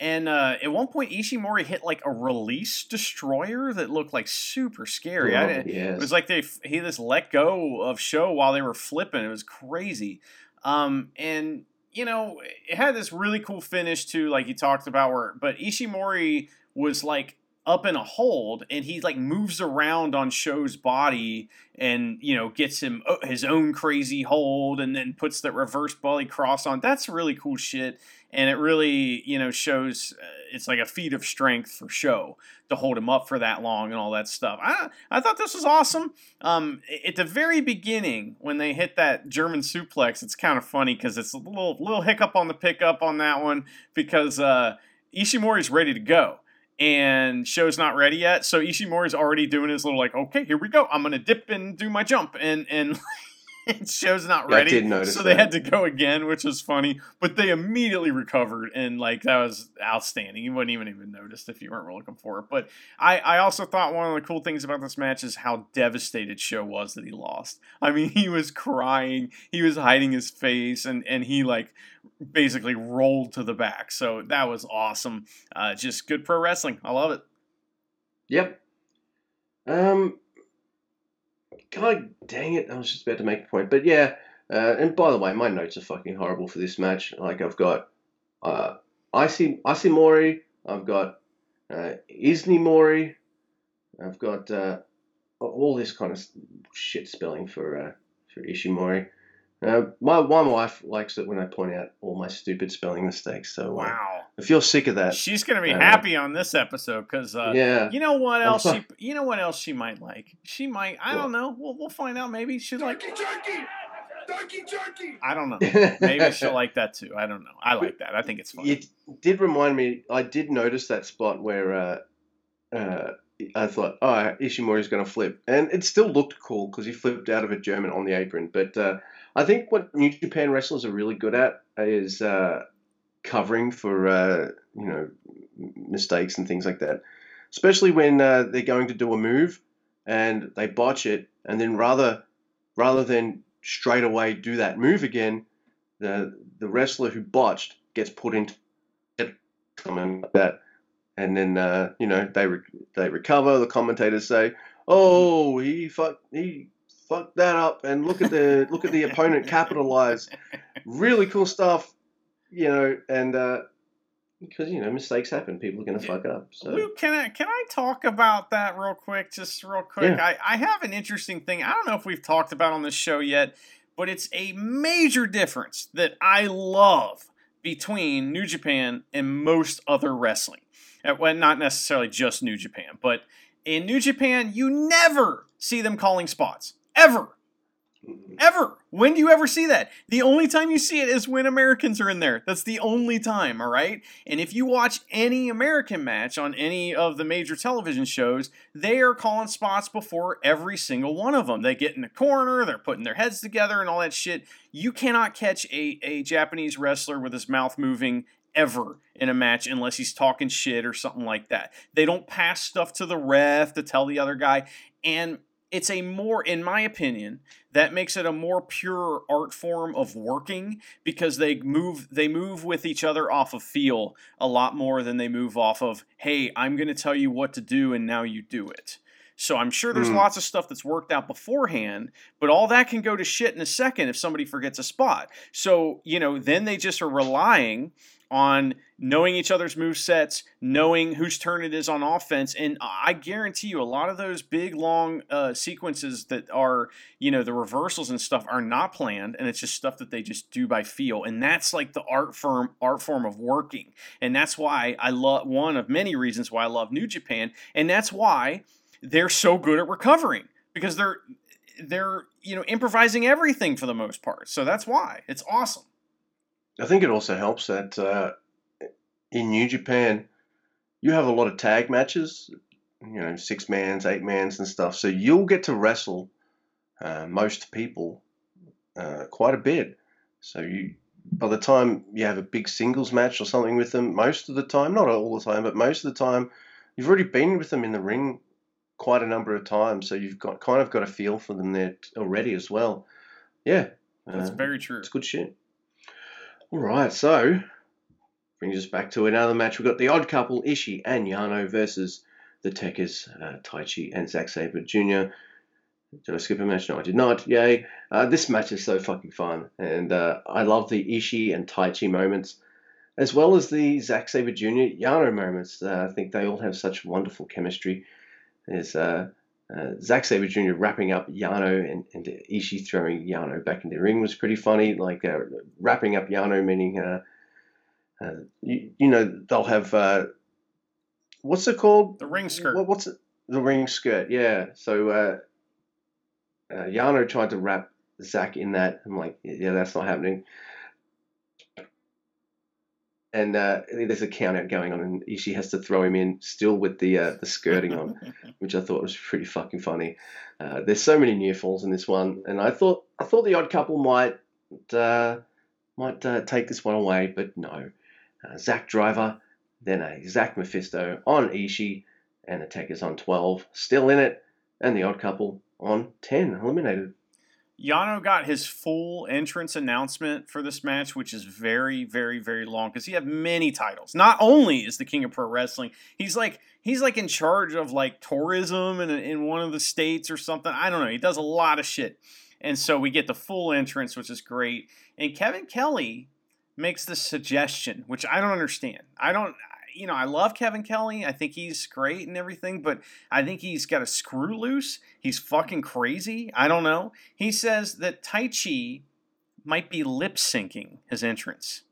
And uh, at one point, Ishimori hit like a release destroyer that looked like super scary. Oh, didn't- yes. It was like they he just let go of Sho while they were flipping. It was crazy. Um, and you know, it had this really cool finish too, like you talked about. Where but Ishimori was like up in a hold, and he like moves around on Sho's body, and you know gets him uh, his own crazy hold, and then puts the reverse belly cross on. That's really cool shit, and it really you know shows uh, it's like a feat of strength for Sho to hold him up for that long and all that stuff. I I thought this was awesome. Um, at the very beginning, when they hit that German suplex, it's kind of funny because it's a little little hiccup on the pickup on that one because uh, Ishimori's ready to go and Sho's not ready yet. So Ishimori's already doing his little like, okay, here we go. I'm gonna dip and do my jump, and and. Sho's not Yeah, I ready, did notice so they had to go again, which was funny. But they immediately recovered, and like that was outstanding. You wouldn't even even noticed if you weren't looking for it. But I, I also thought one of the cool things about this match is how devastated Sho was that he lost. I mean, he was crying, he was hiding his face, and and he like basically rolled to the back. So that was awesome. Uh, just good pro wrestling. I love it. Yep. Um. God dang it! I was just about to make a point, but yeah. Uh, and by the way, my notes are fucking horrible for this match. Like I've got, uh, Icy Mori. I've got, uh, Isni Mori. I've got uh, all this kind of shit spelling for uh, for Ishimori. Uh, my my wife likes it when I point out all my stupid spelling mistakes. So uh, Wow. I feel sick of that. She's gonna be Uh, happy on this episode because uh, yeah. you know what else she you know what else she might like. She might I don't know. We'll we'll find out. Maybe she like Turkey jerky! Turkey jerky! I don't know. Maybe she'll like that too. I don't know. I like that. I think it's fun. It did remind me. I did notice that spot where uh, uh, I thought, oh, Ishimori's going to flip, and it still looked cool because he flipped out of a German on the apron. But uh, I think what New Japan wrestlers are really good at is uh, covering for uh, you know mistakes and things like that, especially when uh, they're going to do a move and they botch it, and then rather rather than straight away do that move again, the the wrestler who botched gets put into something like that, and then uh, you know they re- they recover. The commentators say, "Oh, he fucked he fucked that up," and look at the look at the opponent capitalize. Really cool stuff, you know, and uh, because you know mistakes happen, people are gonna fuck up. So Luke, can I can I talk about that real quick? Just real quick. Yeah. I, I have an interesting thing. I don't know if we've talked about on this show yet, but it's a major difference that I love between New Japan and most other wrestling. Uh, Well, not necessarily just New Japan, but in New Japan, you never see them calling spots. Ever. Ever. When do you ever see that? The only time you see it is when Americans are in there. That's the only time, all right? And if you watch any American match on any of the major television shows, they are calling spots before every single one of them. They get in the corner, they're putting their heads together and all that shit. You cannot catch a, a Japanese wrestler with his mouth moving ever in a match unless he's talking shit or something like that. They don't pass stuff to the ref to tell the other guy. And it's a more, in my opinion, that makes it a more pure art form of working because they move they move with each other off of feel a lot more than they move off of hey i'm going to tell you what to do and now you do it so i'm sure there's Mm. lots of stuff that's worked out beforehand but all that can go to shit in a second if somebody forgets a spot so you know then they just are relying on knowing each other's move sets, knowing whose turn it is on offense, and I guarantee you, a lot of those big long uh, sequences that are, you know, the reversals and stuff are not planned, and it's just stuff that they just do by feel, and that's like the art form art form of working, and that's why I love one of many reasons why I love New Japan, and that's why they're so good at recovering because they're they're you know improvising everything for the most part, so that's why. It's awesome. I think it also helps that uh, in New Japan, you have a lot of tag matches, you know, six mans, eight mans, and stuff. So you'll get to wrestle uh, most people uh, quite a bit. So you, by the time you have a big singles match or something with them, most of the time, not all the time, but most of the time, you've already been with them in the ring quite a number of times. So you've got kind of got a feel for them there already as well. Yeah, That's uh, very true. it's good shit. All right, so brings us back to another match. We've got the odd couple, Ishii and Yano versus the Tekkers, uh, and Zack Sabre Jr. Did I skip a match? No, I did not. Yay. Uh, this match is so fucking fun. And uh, I love the Ishii and Taichi moments, as well as the Zack Sabre Jr. Yano moments. Uh, I think they all have such wonderful chemistry. There's uh, Zack Sabre Jr. wrapping up Yano and, and Ishii throwing Yano back in the ring was pretty funny. Like uh, wrapping up Yano, meaning, uh, uh, you, you know, they'll have, uh, what's it called? The ring skirt. What, what's it? The ring skirt, yeah. So uh, uh, Yano tried to wrap Zack in that. I'm like, yeah, that's not happening. And uh, there's a count out going on, and Ishii has to throw him in still with the uh, the skirting on, which I thought was pretty fucking funny. Uh, there's so many near falls in this one, and I thought I thought the odd couple might uh, might uh, take this one away, but no. Uh, Zack Driver, then a Zack Mephisto on Ishii, and the Tekkers on 12, still in it, and the odd couple on 10, eliminated. Yano got his full entrance announcement for this match, which is very, very, very long because he had many titles. Not only is the king of pro wrestling, he's like he's like in charge of like tourism in in one of the states or something. I don't know. He does a lot of shit, and so we get the full entrance, which is great. And Kevin Kelly makes this suggestion, which I don't understand. I don't. You know, I love Kevin Kelly. I think he's great and everything, but I think he's got a screw loose. He's fucking crazy. I don't know. He says that Taichi might be lip syncing his entrance.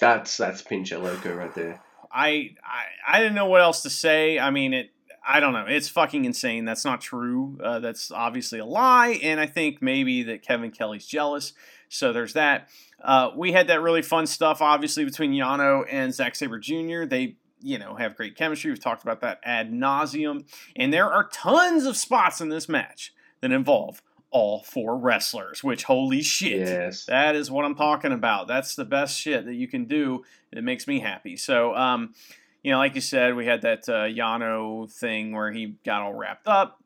That's that's Pincha Loco right there. I, I I didn't know what else to say. I mean, it. I don't know. It's fucking insane. That's not true. Uh, that's obviously a lie. And I think maybe that Kevin Kelly's jealous. So there's that. Uh, we had that really fun stuff, obviously, between Yano and Zack Sabre Jr. They, you know, have great chemistry. We've talked about that ad nauseum. And there are tons of spots in this match that involve all four wrestlers, which holy shit. Yes. That is what I'm talking about. That's the best shit that you can do. It makes me happy. So, um, you know, like you said, we had that uh, Yano thing where he got all wrapped up.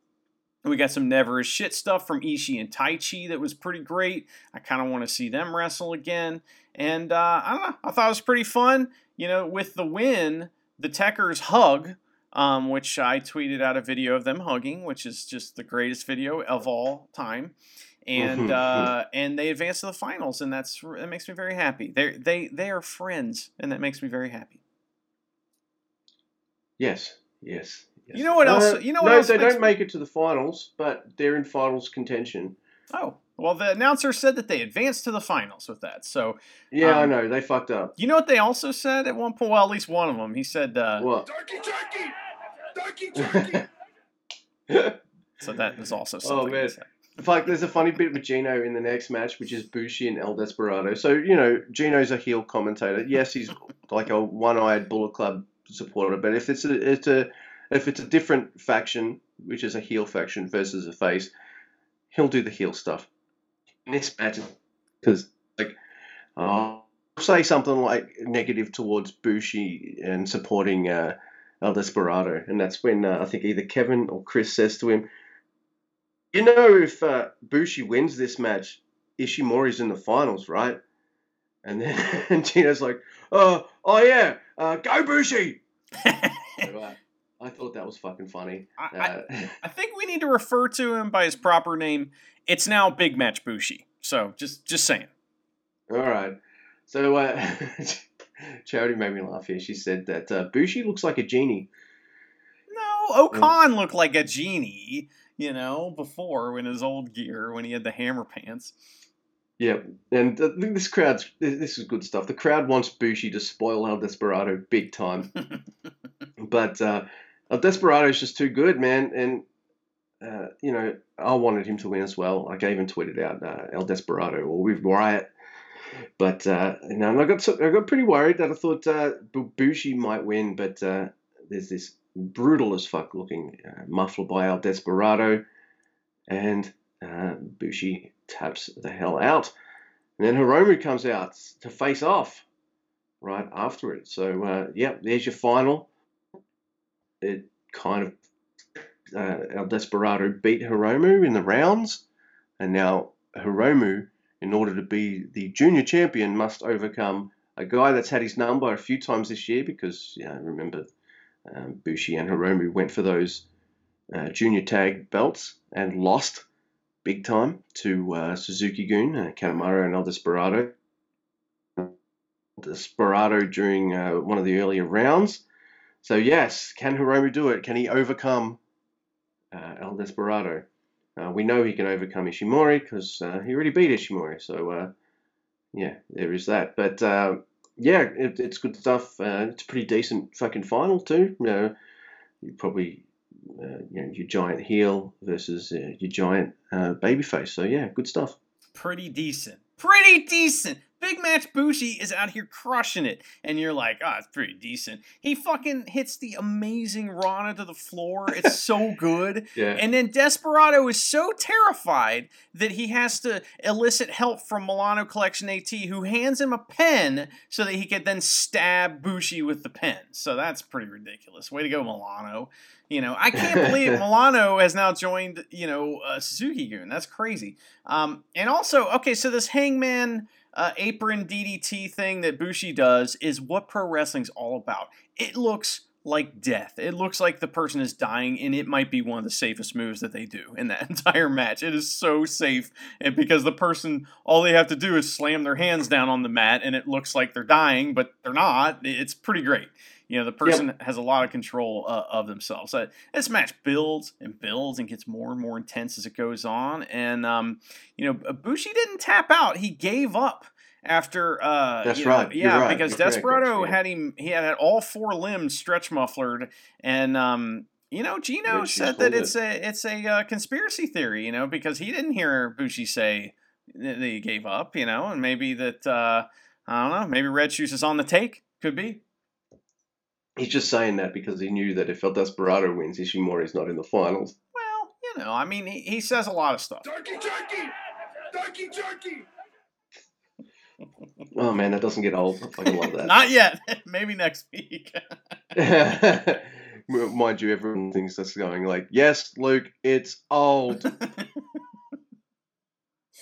We got some never as shit stuff from Ishii and Taichi that was pretty great. I kind of want to see them wrestle again. And uh, I don't know. I thought it was pretty fun. You know, with the win, the Tekkers hug, um, which I tweeted out a video of them hugging, which is just the greatest video of all time. And Mhm. uh, and they advance to the finals, and that's that makes me very happy. They they they are friends, and that makes me very happy. Yes. Yes. Yes. You know what else- Uh, you know what no, else they makes don't me- make it to the finals, but they're in finals contention. Oh, well, the announcer said that they advanced to the finals with that. So, Yeah, I Um, know they fucked up. you know what they also said at one point? Well, at least one of them. He said, uh, What? Turkey, turkey! Turkey, turkey! so that is also Oh, something. man. In fact, there's a funny bit with Gino in the next match, which is Bushi and El Desperado. So, you know, Gino's a heel commentator. Yes, he's like a one-eyed Bullet Club supporter, but if it's a, it's a if it's a different faction, which is a heel faction versus a face, he'll do the heel stuff. In this match, because like, uh, say something like negative towards Bushi and supporting uh, El Desperado, and that's when uh, I think either Kevin or Chris says to him, "You know, if uh, Bushi wins this match, Ishimori's in the finals, right?" And then and Gino's like, "Oh, oh yeah, uh, go Bushi!" I thought that was fucking funny. I, Uh, I think we need to refer to him by his proper name. It's now Big Match Bushi. So just just saying. All right. So, uh, Charity made me laugh here. She said that uh, Bushi looks like a genie. No, O-Khan looked like a genie, you know, before in his old gear when he had the hammer pants. Yeah, and uh, this crowd's this this is good stuff. The crowd wants Bushi to spoil El Desperado big time, but uh, El Desperado's just too good, man. And uh, you know, I wanted him to win as well. Like I even tweeted out uh, El Desperado or with Wyatt. But uh, you know, and I got I got pretty worried that I thought uh, Bushi might win, but uh, there's this brutal as fuck looking uh, muffler by El Desperado, and uh, Bushi taps the hell out. And then Hiromu comes out to face off right after it. So, yeah, there's your final. It kind of, uh, El Desperado beat Hiromu in the rounds. And now Hiromu, in order to be the junior champion, must overcome a guy that's had his number a few times this year because remember um, Bushi and Hiromu went for those uh, junior tag belts and lost big time to uh, Suzuki Gun, uh, Kanemaru, and El Desperado. Desperado during uh, one of the earlier rounds. So yes, can Hiromu do it? Can he overcome uh, El Desperado? Uh, we know he can overcome Ishimori because uh, he already beat Ishimori. So uh, yeah, there is that. But uh, yeah, it, it's good stuff. Uh, it's a pretty decent fucking final too. You know, you probably you know your giant heel versus your giant uh, babyface. So yeah, good stuff. Pretty decent. Pretty decent. Big Match Bushi is out here crushing it, and you're like, oh, it's pretty decent. He fucking hits the amazing Rana to the floor. It's so good. Yeah. And then Desperado is so terrified that he has to elicit help from Milano Collection AT, who hands him a pen so that he could then stab Bushi with the pen. So that's pretty ridiculous. Way to go, Milano. You know, I can't believe Milano has now joined, you know, uh, Suzuki-gun. That's crazy. Um, and also, okay, so this Hangman uh, apron DDT thing that Bushi does is what pro wrestling's all about. It looks like death. It looks like the person is dying, and it might be one of the safest moves that they do in that entire match. It is so safe, and because the person, all they have to do is slam their hands down on the mat, and it looks like they're dying, but they're not. It's pretty great. You know, the person has a lot of control uh, of themselves. So this match builds and builds and gets more and more intense as it goes on. And, um, you know, Bushi didn't tap out. He gave up after uh That's you know, right. Yeah right. because You're desperado had him he had all four limbs stretch mufflered and um you know gino said that it's a it's a uh, conspiracy theory you know because he didn't hear bushi say that he gave up you know and maybe that uh i don't know maybe red shoes is on the take could be He's just saying that because he knew that if El Desperado wins, Ishimori's not in the finals. well you know i mean he, he says a lot of stuff Turkey, turkey! Turkey, turkey! Oh man, that doesn't get old. I fucking love that. not yet maybe next week Mind you, everyone thinks that's going like, yes, Luke, it's old.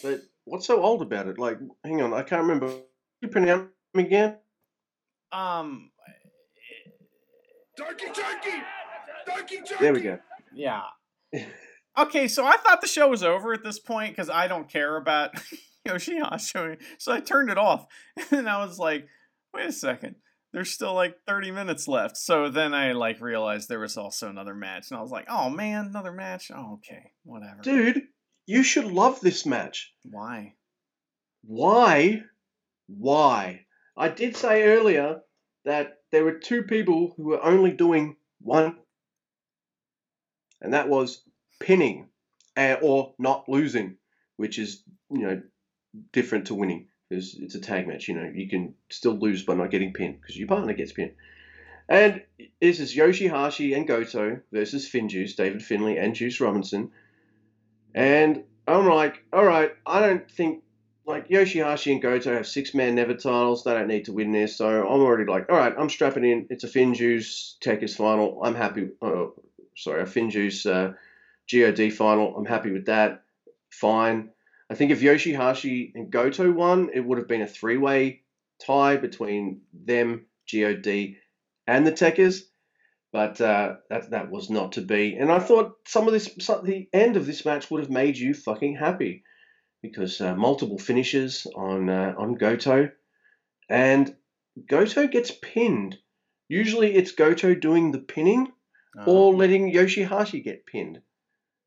But what's so old about it? Like, hang on, I can't remember. You pronounce him again? um Turkey! Turkey! There we go. Yeah. Okay, so I thought the show was over at this point because I don't care about Yoshihashi. So I turned it off. And I was like, wait a second. There's still like 30 minutes left. So then I like realized there was also another match. And I was like, oh man, another match? Oh, okay, whatever. Dude, you should love this match. Why? Why? Why? I did say earlier that there were two people who were only doing one, and that was pinning uh, or not losing, which is, you know, different to winning because it's a tag match. You know, you can still lose by not getting pinned because your partner gets pinned. And this is Yoshihashi and Goto versus Finn Juice, David Finlay, and Juice Robinson. And I'm like, all right, I don't think like Yoshihashi and Goto have six man never titles. They don't need to win this. So I'm already like, all right, I'm strapping in. It's a Finn Juice Tekkers final. I'm happy. Oh, sorry, a Finn Juice uh, God final. I'm happy with that. Fine. I think if Yoshihashi and Goto won, it would have been a three way tie between them, God, and the Tekkers. But uh, that that was not to be. And I thought some of this, some, the end of this match would have made you fucking happy because uh, multiple finishes on uh, on Goto, and Goto gets pinned. Usually, it's Goto doing the pinning or letting Yoshihashi get pinned.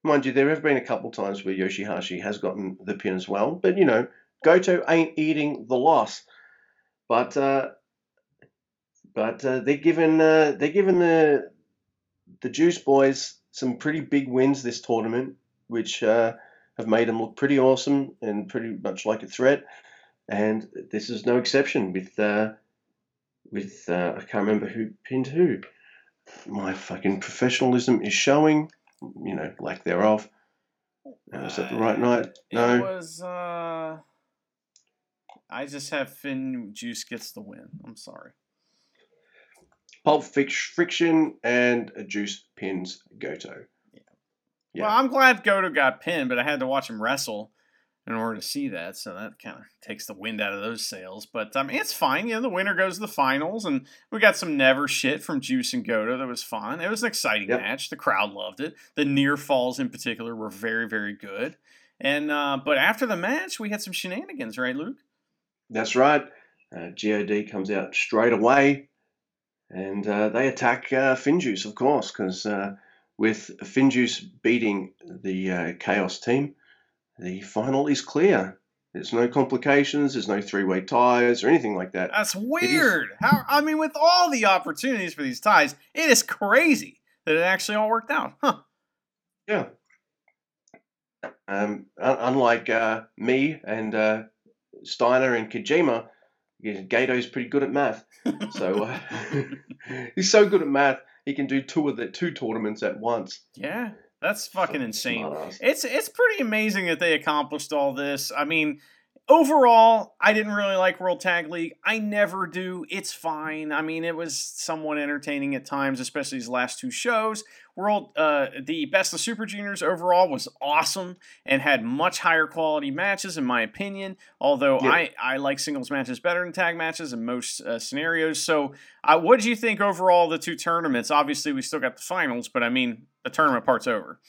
Mind you, there have been a couple times where Yoshihashi has gotten the pin as well, but you know, Goto ain't eating the loss. But uh, but uh, they're given uh, they're given the the Juice Boys some pretty big wins this tournament, which uh, have made them look pretty awesome and pretty much like a threat. And this is no exception with uh, with uh, I can't remember who pinned who. My fucking professionalism is showing, you know, lack thereof. Uh, is that the right night? It No. was. uh I just have Finn Juice gets the win. I'm sorry. Pulp Friction and Juice pins Goto. Yeah. Well, I'm glad Goto got pinned, but I had to watch him wrestle. in order to see that. So that kind of takes the wind out of those sails. But I mean, it's fine. You know, the winner goes to the finals, and we got some never shit from Juice and Goto that was fun. It was an exciting Yep. match. The crowd loved it. The near falls in particular were very, very good. And uh, but after the match, we had some shenanigans, right, Luke? That's right. Uh, God comes out straight away, and uh, they attack uh, Finjuice, of course, because uh, with Finjuice beating the uh, Chaos team, the final is clear. There's no complications. There's no three-way ties or anything like that. That's weird. How I mean, with all the opportunities for these ties, it is crazy that it actually all worked out. Huh. Yeah. Um, unlike uh, me and uh, Steiner and Kojima, Gedo's pretty good at math. So uh, he's so good at math, he can do two of the two tournaments at once. Yeah, that's fucking insane. It's it's pretty amazing that they accomplished all this. I mean, overall, I didn't really like World Tag League. I never do. It's fine. I mean, it was somewhat entertaining at times, especially these last two shows. World, uh, the Best of Super Juniors overall was awesome and had much higher quality matches, in my opinion. Although Yeah. I I like singles matches better than tag matches in most uh, scenarios. So, uh, what did you think overall of the two tournaments? Obviously, we still got the finals, but I mean, the tournament part's over.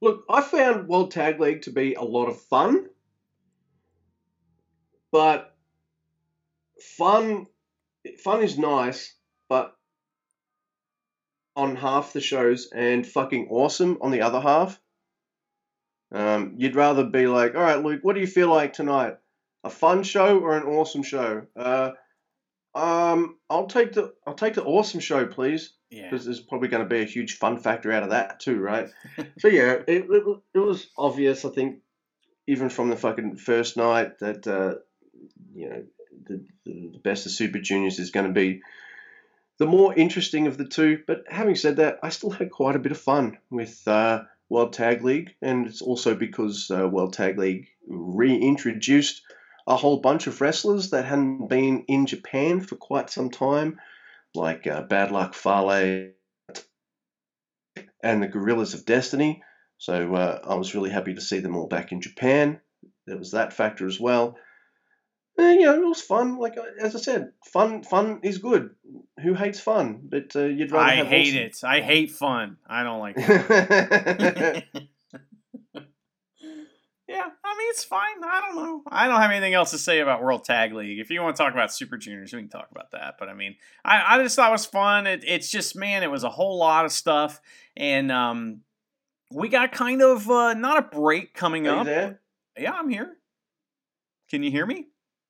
Look, I found World Tag League to be a lot of fun, but fun fun is nice, but on half the shows and fucking awesome on the other half. Um, you'd rather be like, all right, Luke, what do you feel like tonight? A fun show or an awesome show? Uh, um, I'll take the I'll take the awesome show, please Yeah. because there's probably going to be a huge fun factor out of that too, right? so yeah, it, it, it was obvious, I think, even from the fucking first night that uh, you know the, the best of Super Juniors is going to be the more interesting of the two. But having said that, I still had quite a bit of fun with uh, World Tag League, and it's also because uh, World Tag League reintroduced a whole bunch of wrestlers that hadn't been in Japan for quite some time like uh, Bad Luck Fale and the Guerrillas of Destiny. So uh, I was really happy to see them all back in Japan. There was that factor as well. And, you know, it was fun. Like uh, as I said, fun. Fun is good. Who hates fun? But uh, you'd rather I hate it. I hate fun. I don't like it. yeah, I mean it's fine. I don't know. I don't have anything else to say about World Tag League. If you want to talk about Super Juniors, we can talk about that. But I mean, I, I just thought it was fun. It, it's just man, it was a whole lot of stuff, and um, we got kind of uh, not a break coming Are up. Yeah, I'm here. Can you hear me?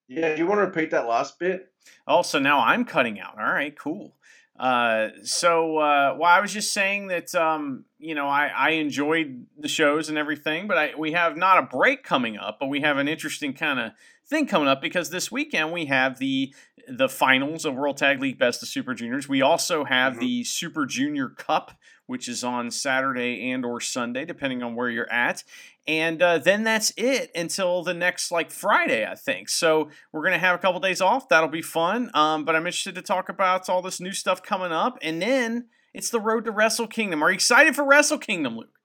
Yeah. Do you want to repeat that last bit? Oh, so now I'm cutting out. All right, cool. Uh, so, uh, well, I was just saying that, um, you know, I, I enjoyed the shows and everything, but I, we have not a break coming up, but we have an interesting kind of thing coming up because this weekend we have the the finals of World Tag League Best of Super Juniors. We also have Mhm. the Super Junior Cup, which is on Saturday and or Sunday, depending on where you're at. And uh, then that's it until the next like Friday, I think. So we're gonna have a couple days off. That'll be fun. Um, but I'm interested to talk about all this new stuff coming up, and then it's the road to Wrestle Kingdom. Are you excited for Wrestle Kingdom, Luke?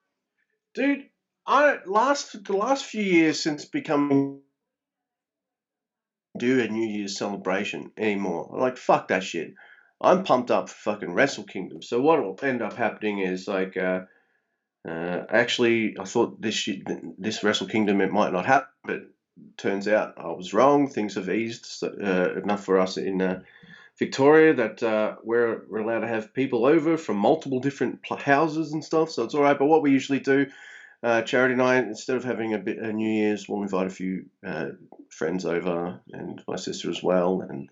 Dude, I last the last few years since becoming do a New Year's celebration anymore. Like fuck that shit. I'm pumped up for fucking Wrestle Kingdom. So what will end up happening is like, uh, uh, actually, I thought this this Wrestle Kingdom it might not happen, but turns out I was wrong. Things have eased so- uh, enough for us in uh, Victoria that uh, we're we're allowed to have people over from multiple different houses and stuff. So it's all right. But what we usually do uh, charity night instead of having a bit a New Year's, we'll invite a few uh, friends over and my sister as well, and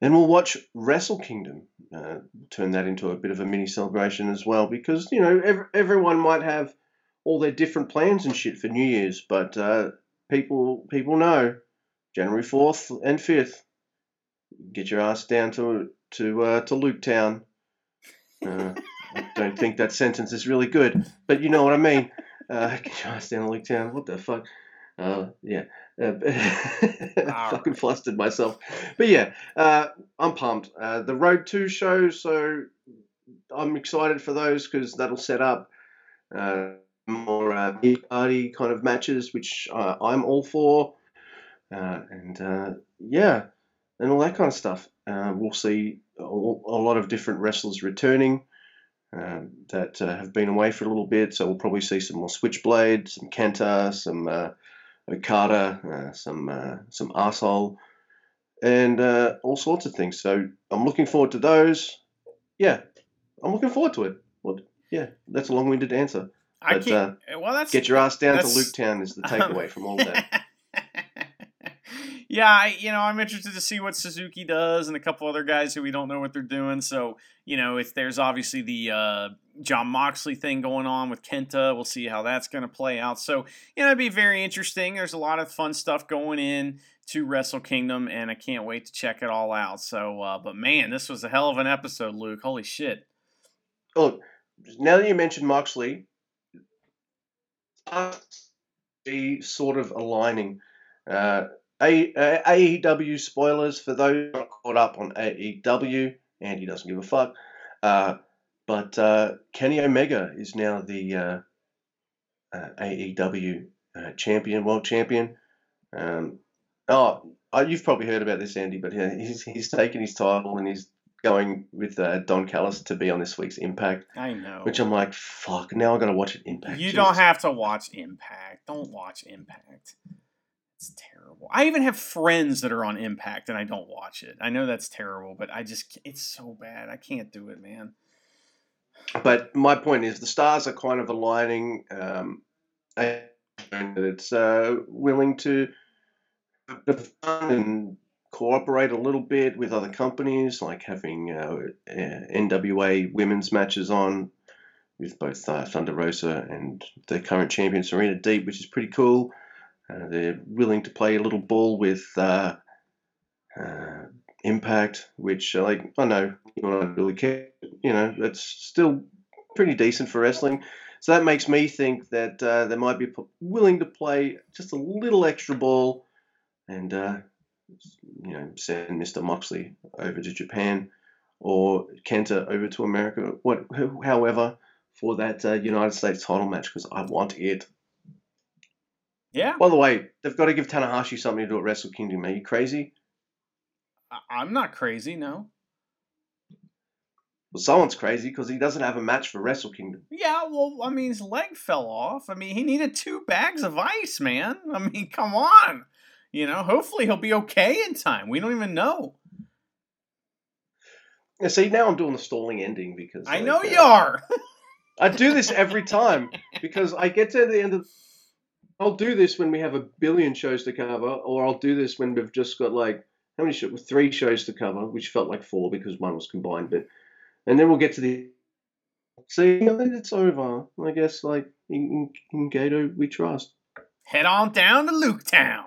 then we'll watch Wrestle Kingdom. Uh, turn that into a bit of a mini celebration as well, because you know ev- everyone might have all their different plans and shit for New Year's, but uh, people people know January fourth and fifth. Get your ass down to to uh, to Luke Town. Uh, I don't think that sentence is really good, but you know what I mean. Uh, get your ass down to Luke Town. What the fuck? Uh, yeah. Uh, fucking flustered myself. But yeah, uh, I'm pumped. Uh, the Road 2 show, so I'm excited for those because that'll set up uh, more uh, party kind of matches, which uh, I'm all for, uh, and uh, yeah, and all that kind of stuff. Uh, we'll see a, a lot of different wrestlers returning um, that uh, have been away for a little bit. So we'll probably see some more Switchblade, some Kenta, some uh, Okada, uh, some uh, some Arsehole, and uh, all sorts of things. So I'm looking forward to those. Yeah, I'm looking forward to it. Well, yeah, that's a long-winded answer. I But, can't. well, that's Get your ass down to that's- Luke Town is the takeaway from all that. yeah, I, you know, I'm interested to see what Suzuki does and a couple other guys who we don't know what they're doing. So, you know, if there's obviously the uh, Jon Moxley thing going on with Kenta, we'll see how that's going to play out. So, you know, it'd be very interesting. There's a lot of fun stuff going in to Wrestle Kingdom, and I can't wait to check it all out. So, uh, but man, this was a hell of an episode, Luke. Holy shit. Oh, now that you mentioned Moxley, be sort of aligning. Uh, A, uh, AEW spoilers for those caught up on AEW. Andy doesn't give a fuck. Uh, but uh, Kenny Omega is now the uh, uh, AEW uh, champion, world champion. Um, oh, uh, you've probably heard about this, Andy, but yeah, he's he's taken his title and he's going with uh, Don Callis to be on this week's Impact. I know. Which I'm like, fuck, now i got to watch it Impact. You Jesus. don't have to watch Impact. Don't watch Impact. It's terrible. I even have friends that are on Impact and I don't watch it. I know that's terrible, but I just it's so bad. I can't do it, man. But my point is, the stars are kind of aligning. Um, that it's uh, willing to and cooperate a little bit with other companies, like having uh, uh, NWA women's matches on with both uh, Thunder Rosa and the current champion Serena Deeb, which is pretty cool. Uh, they're willing to play a little ball with uh, uh, Impact, which uh, like I know you don't really care. You know, that's still pretty decent for wrestling. So that makes me think that uh, they might be p- willing to play just a little extra ball and uh, you know send Mr. Moxley over to Japan or Kenta over to America. What, however, for that uh, United States title match because I want it. Yeah, By the way, they've got to give Tanahashi something to do at Wrestle Kingdom. Are you crazy? I'm not crazy. No. Well, someone's crazy because he doesn't have a match for Wrestle Kingdom. Yeah, well, I mean, his leg fell off. I mean, he needed two bags of ice, man. I mean, come on. You know, hopefully he'll be okay in time. We don't even know. Yeah, see, now I'm doing the stalling ending because I like, know uh, you are. I do this every time because I get to the end of. I'll do this when we have a billion shows to cover, or I'll do this when we've just got like how many shows? Three shows to cover, which felt like four because one was combined. But and then we'll get to the. See, it's over. I guess like in, in, in Gedo we trust. Head on down to Luke Town.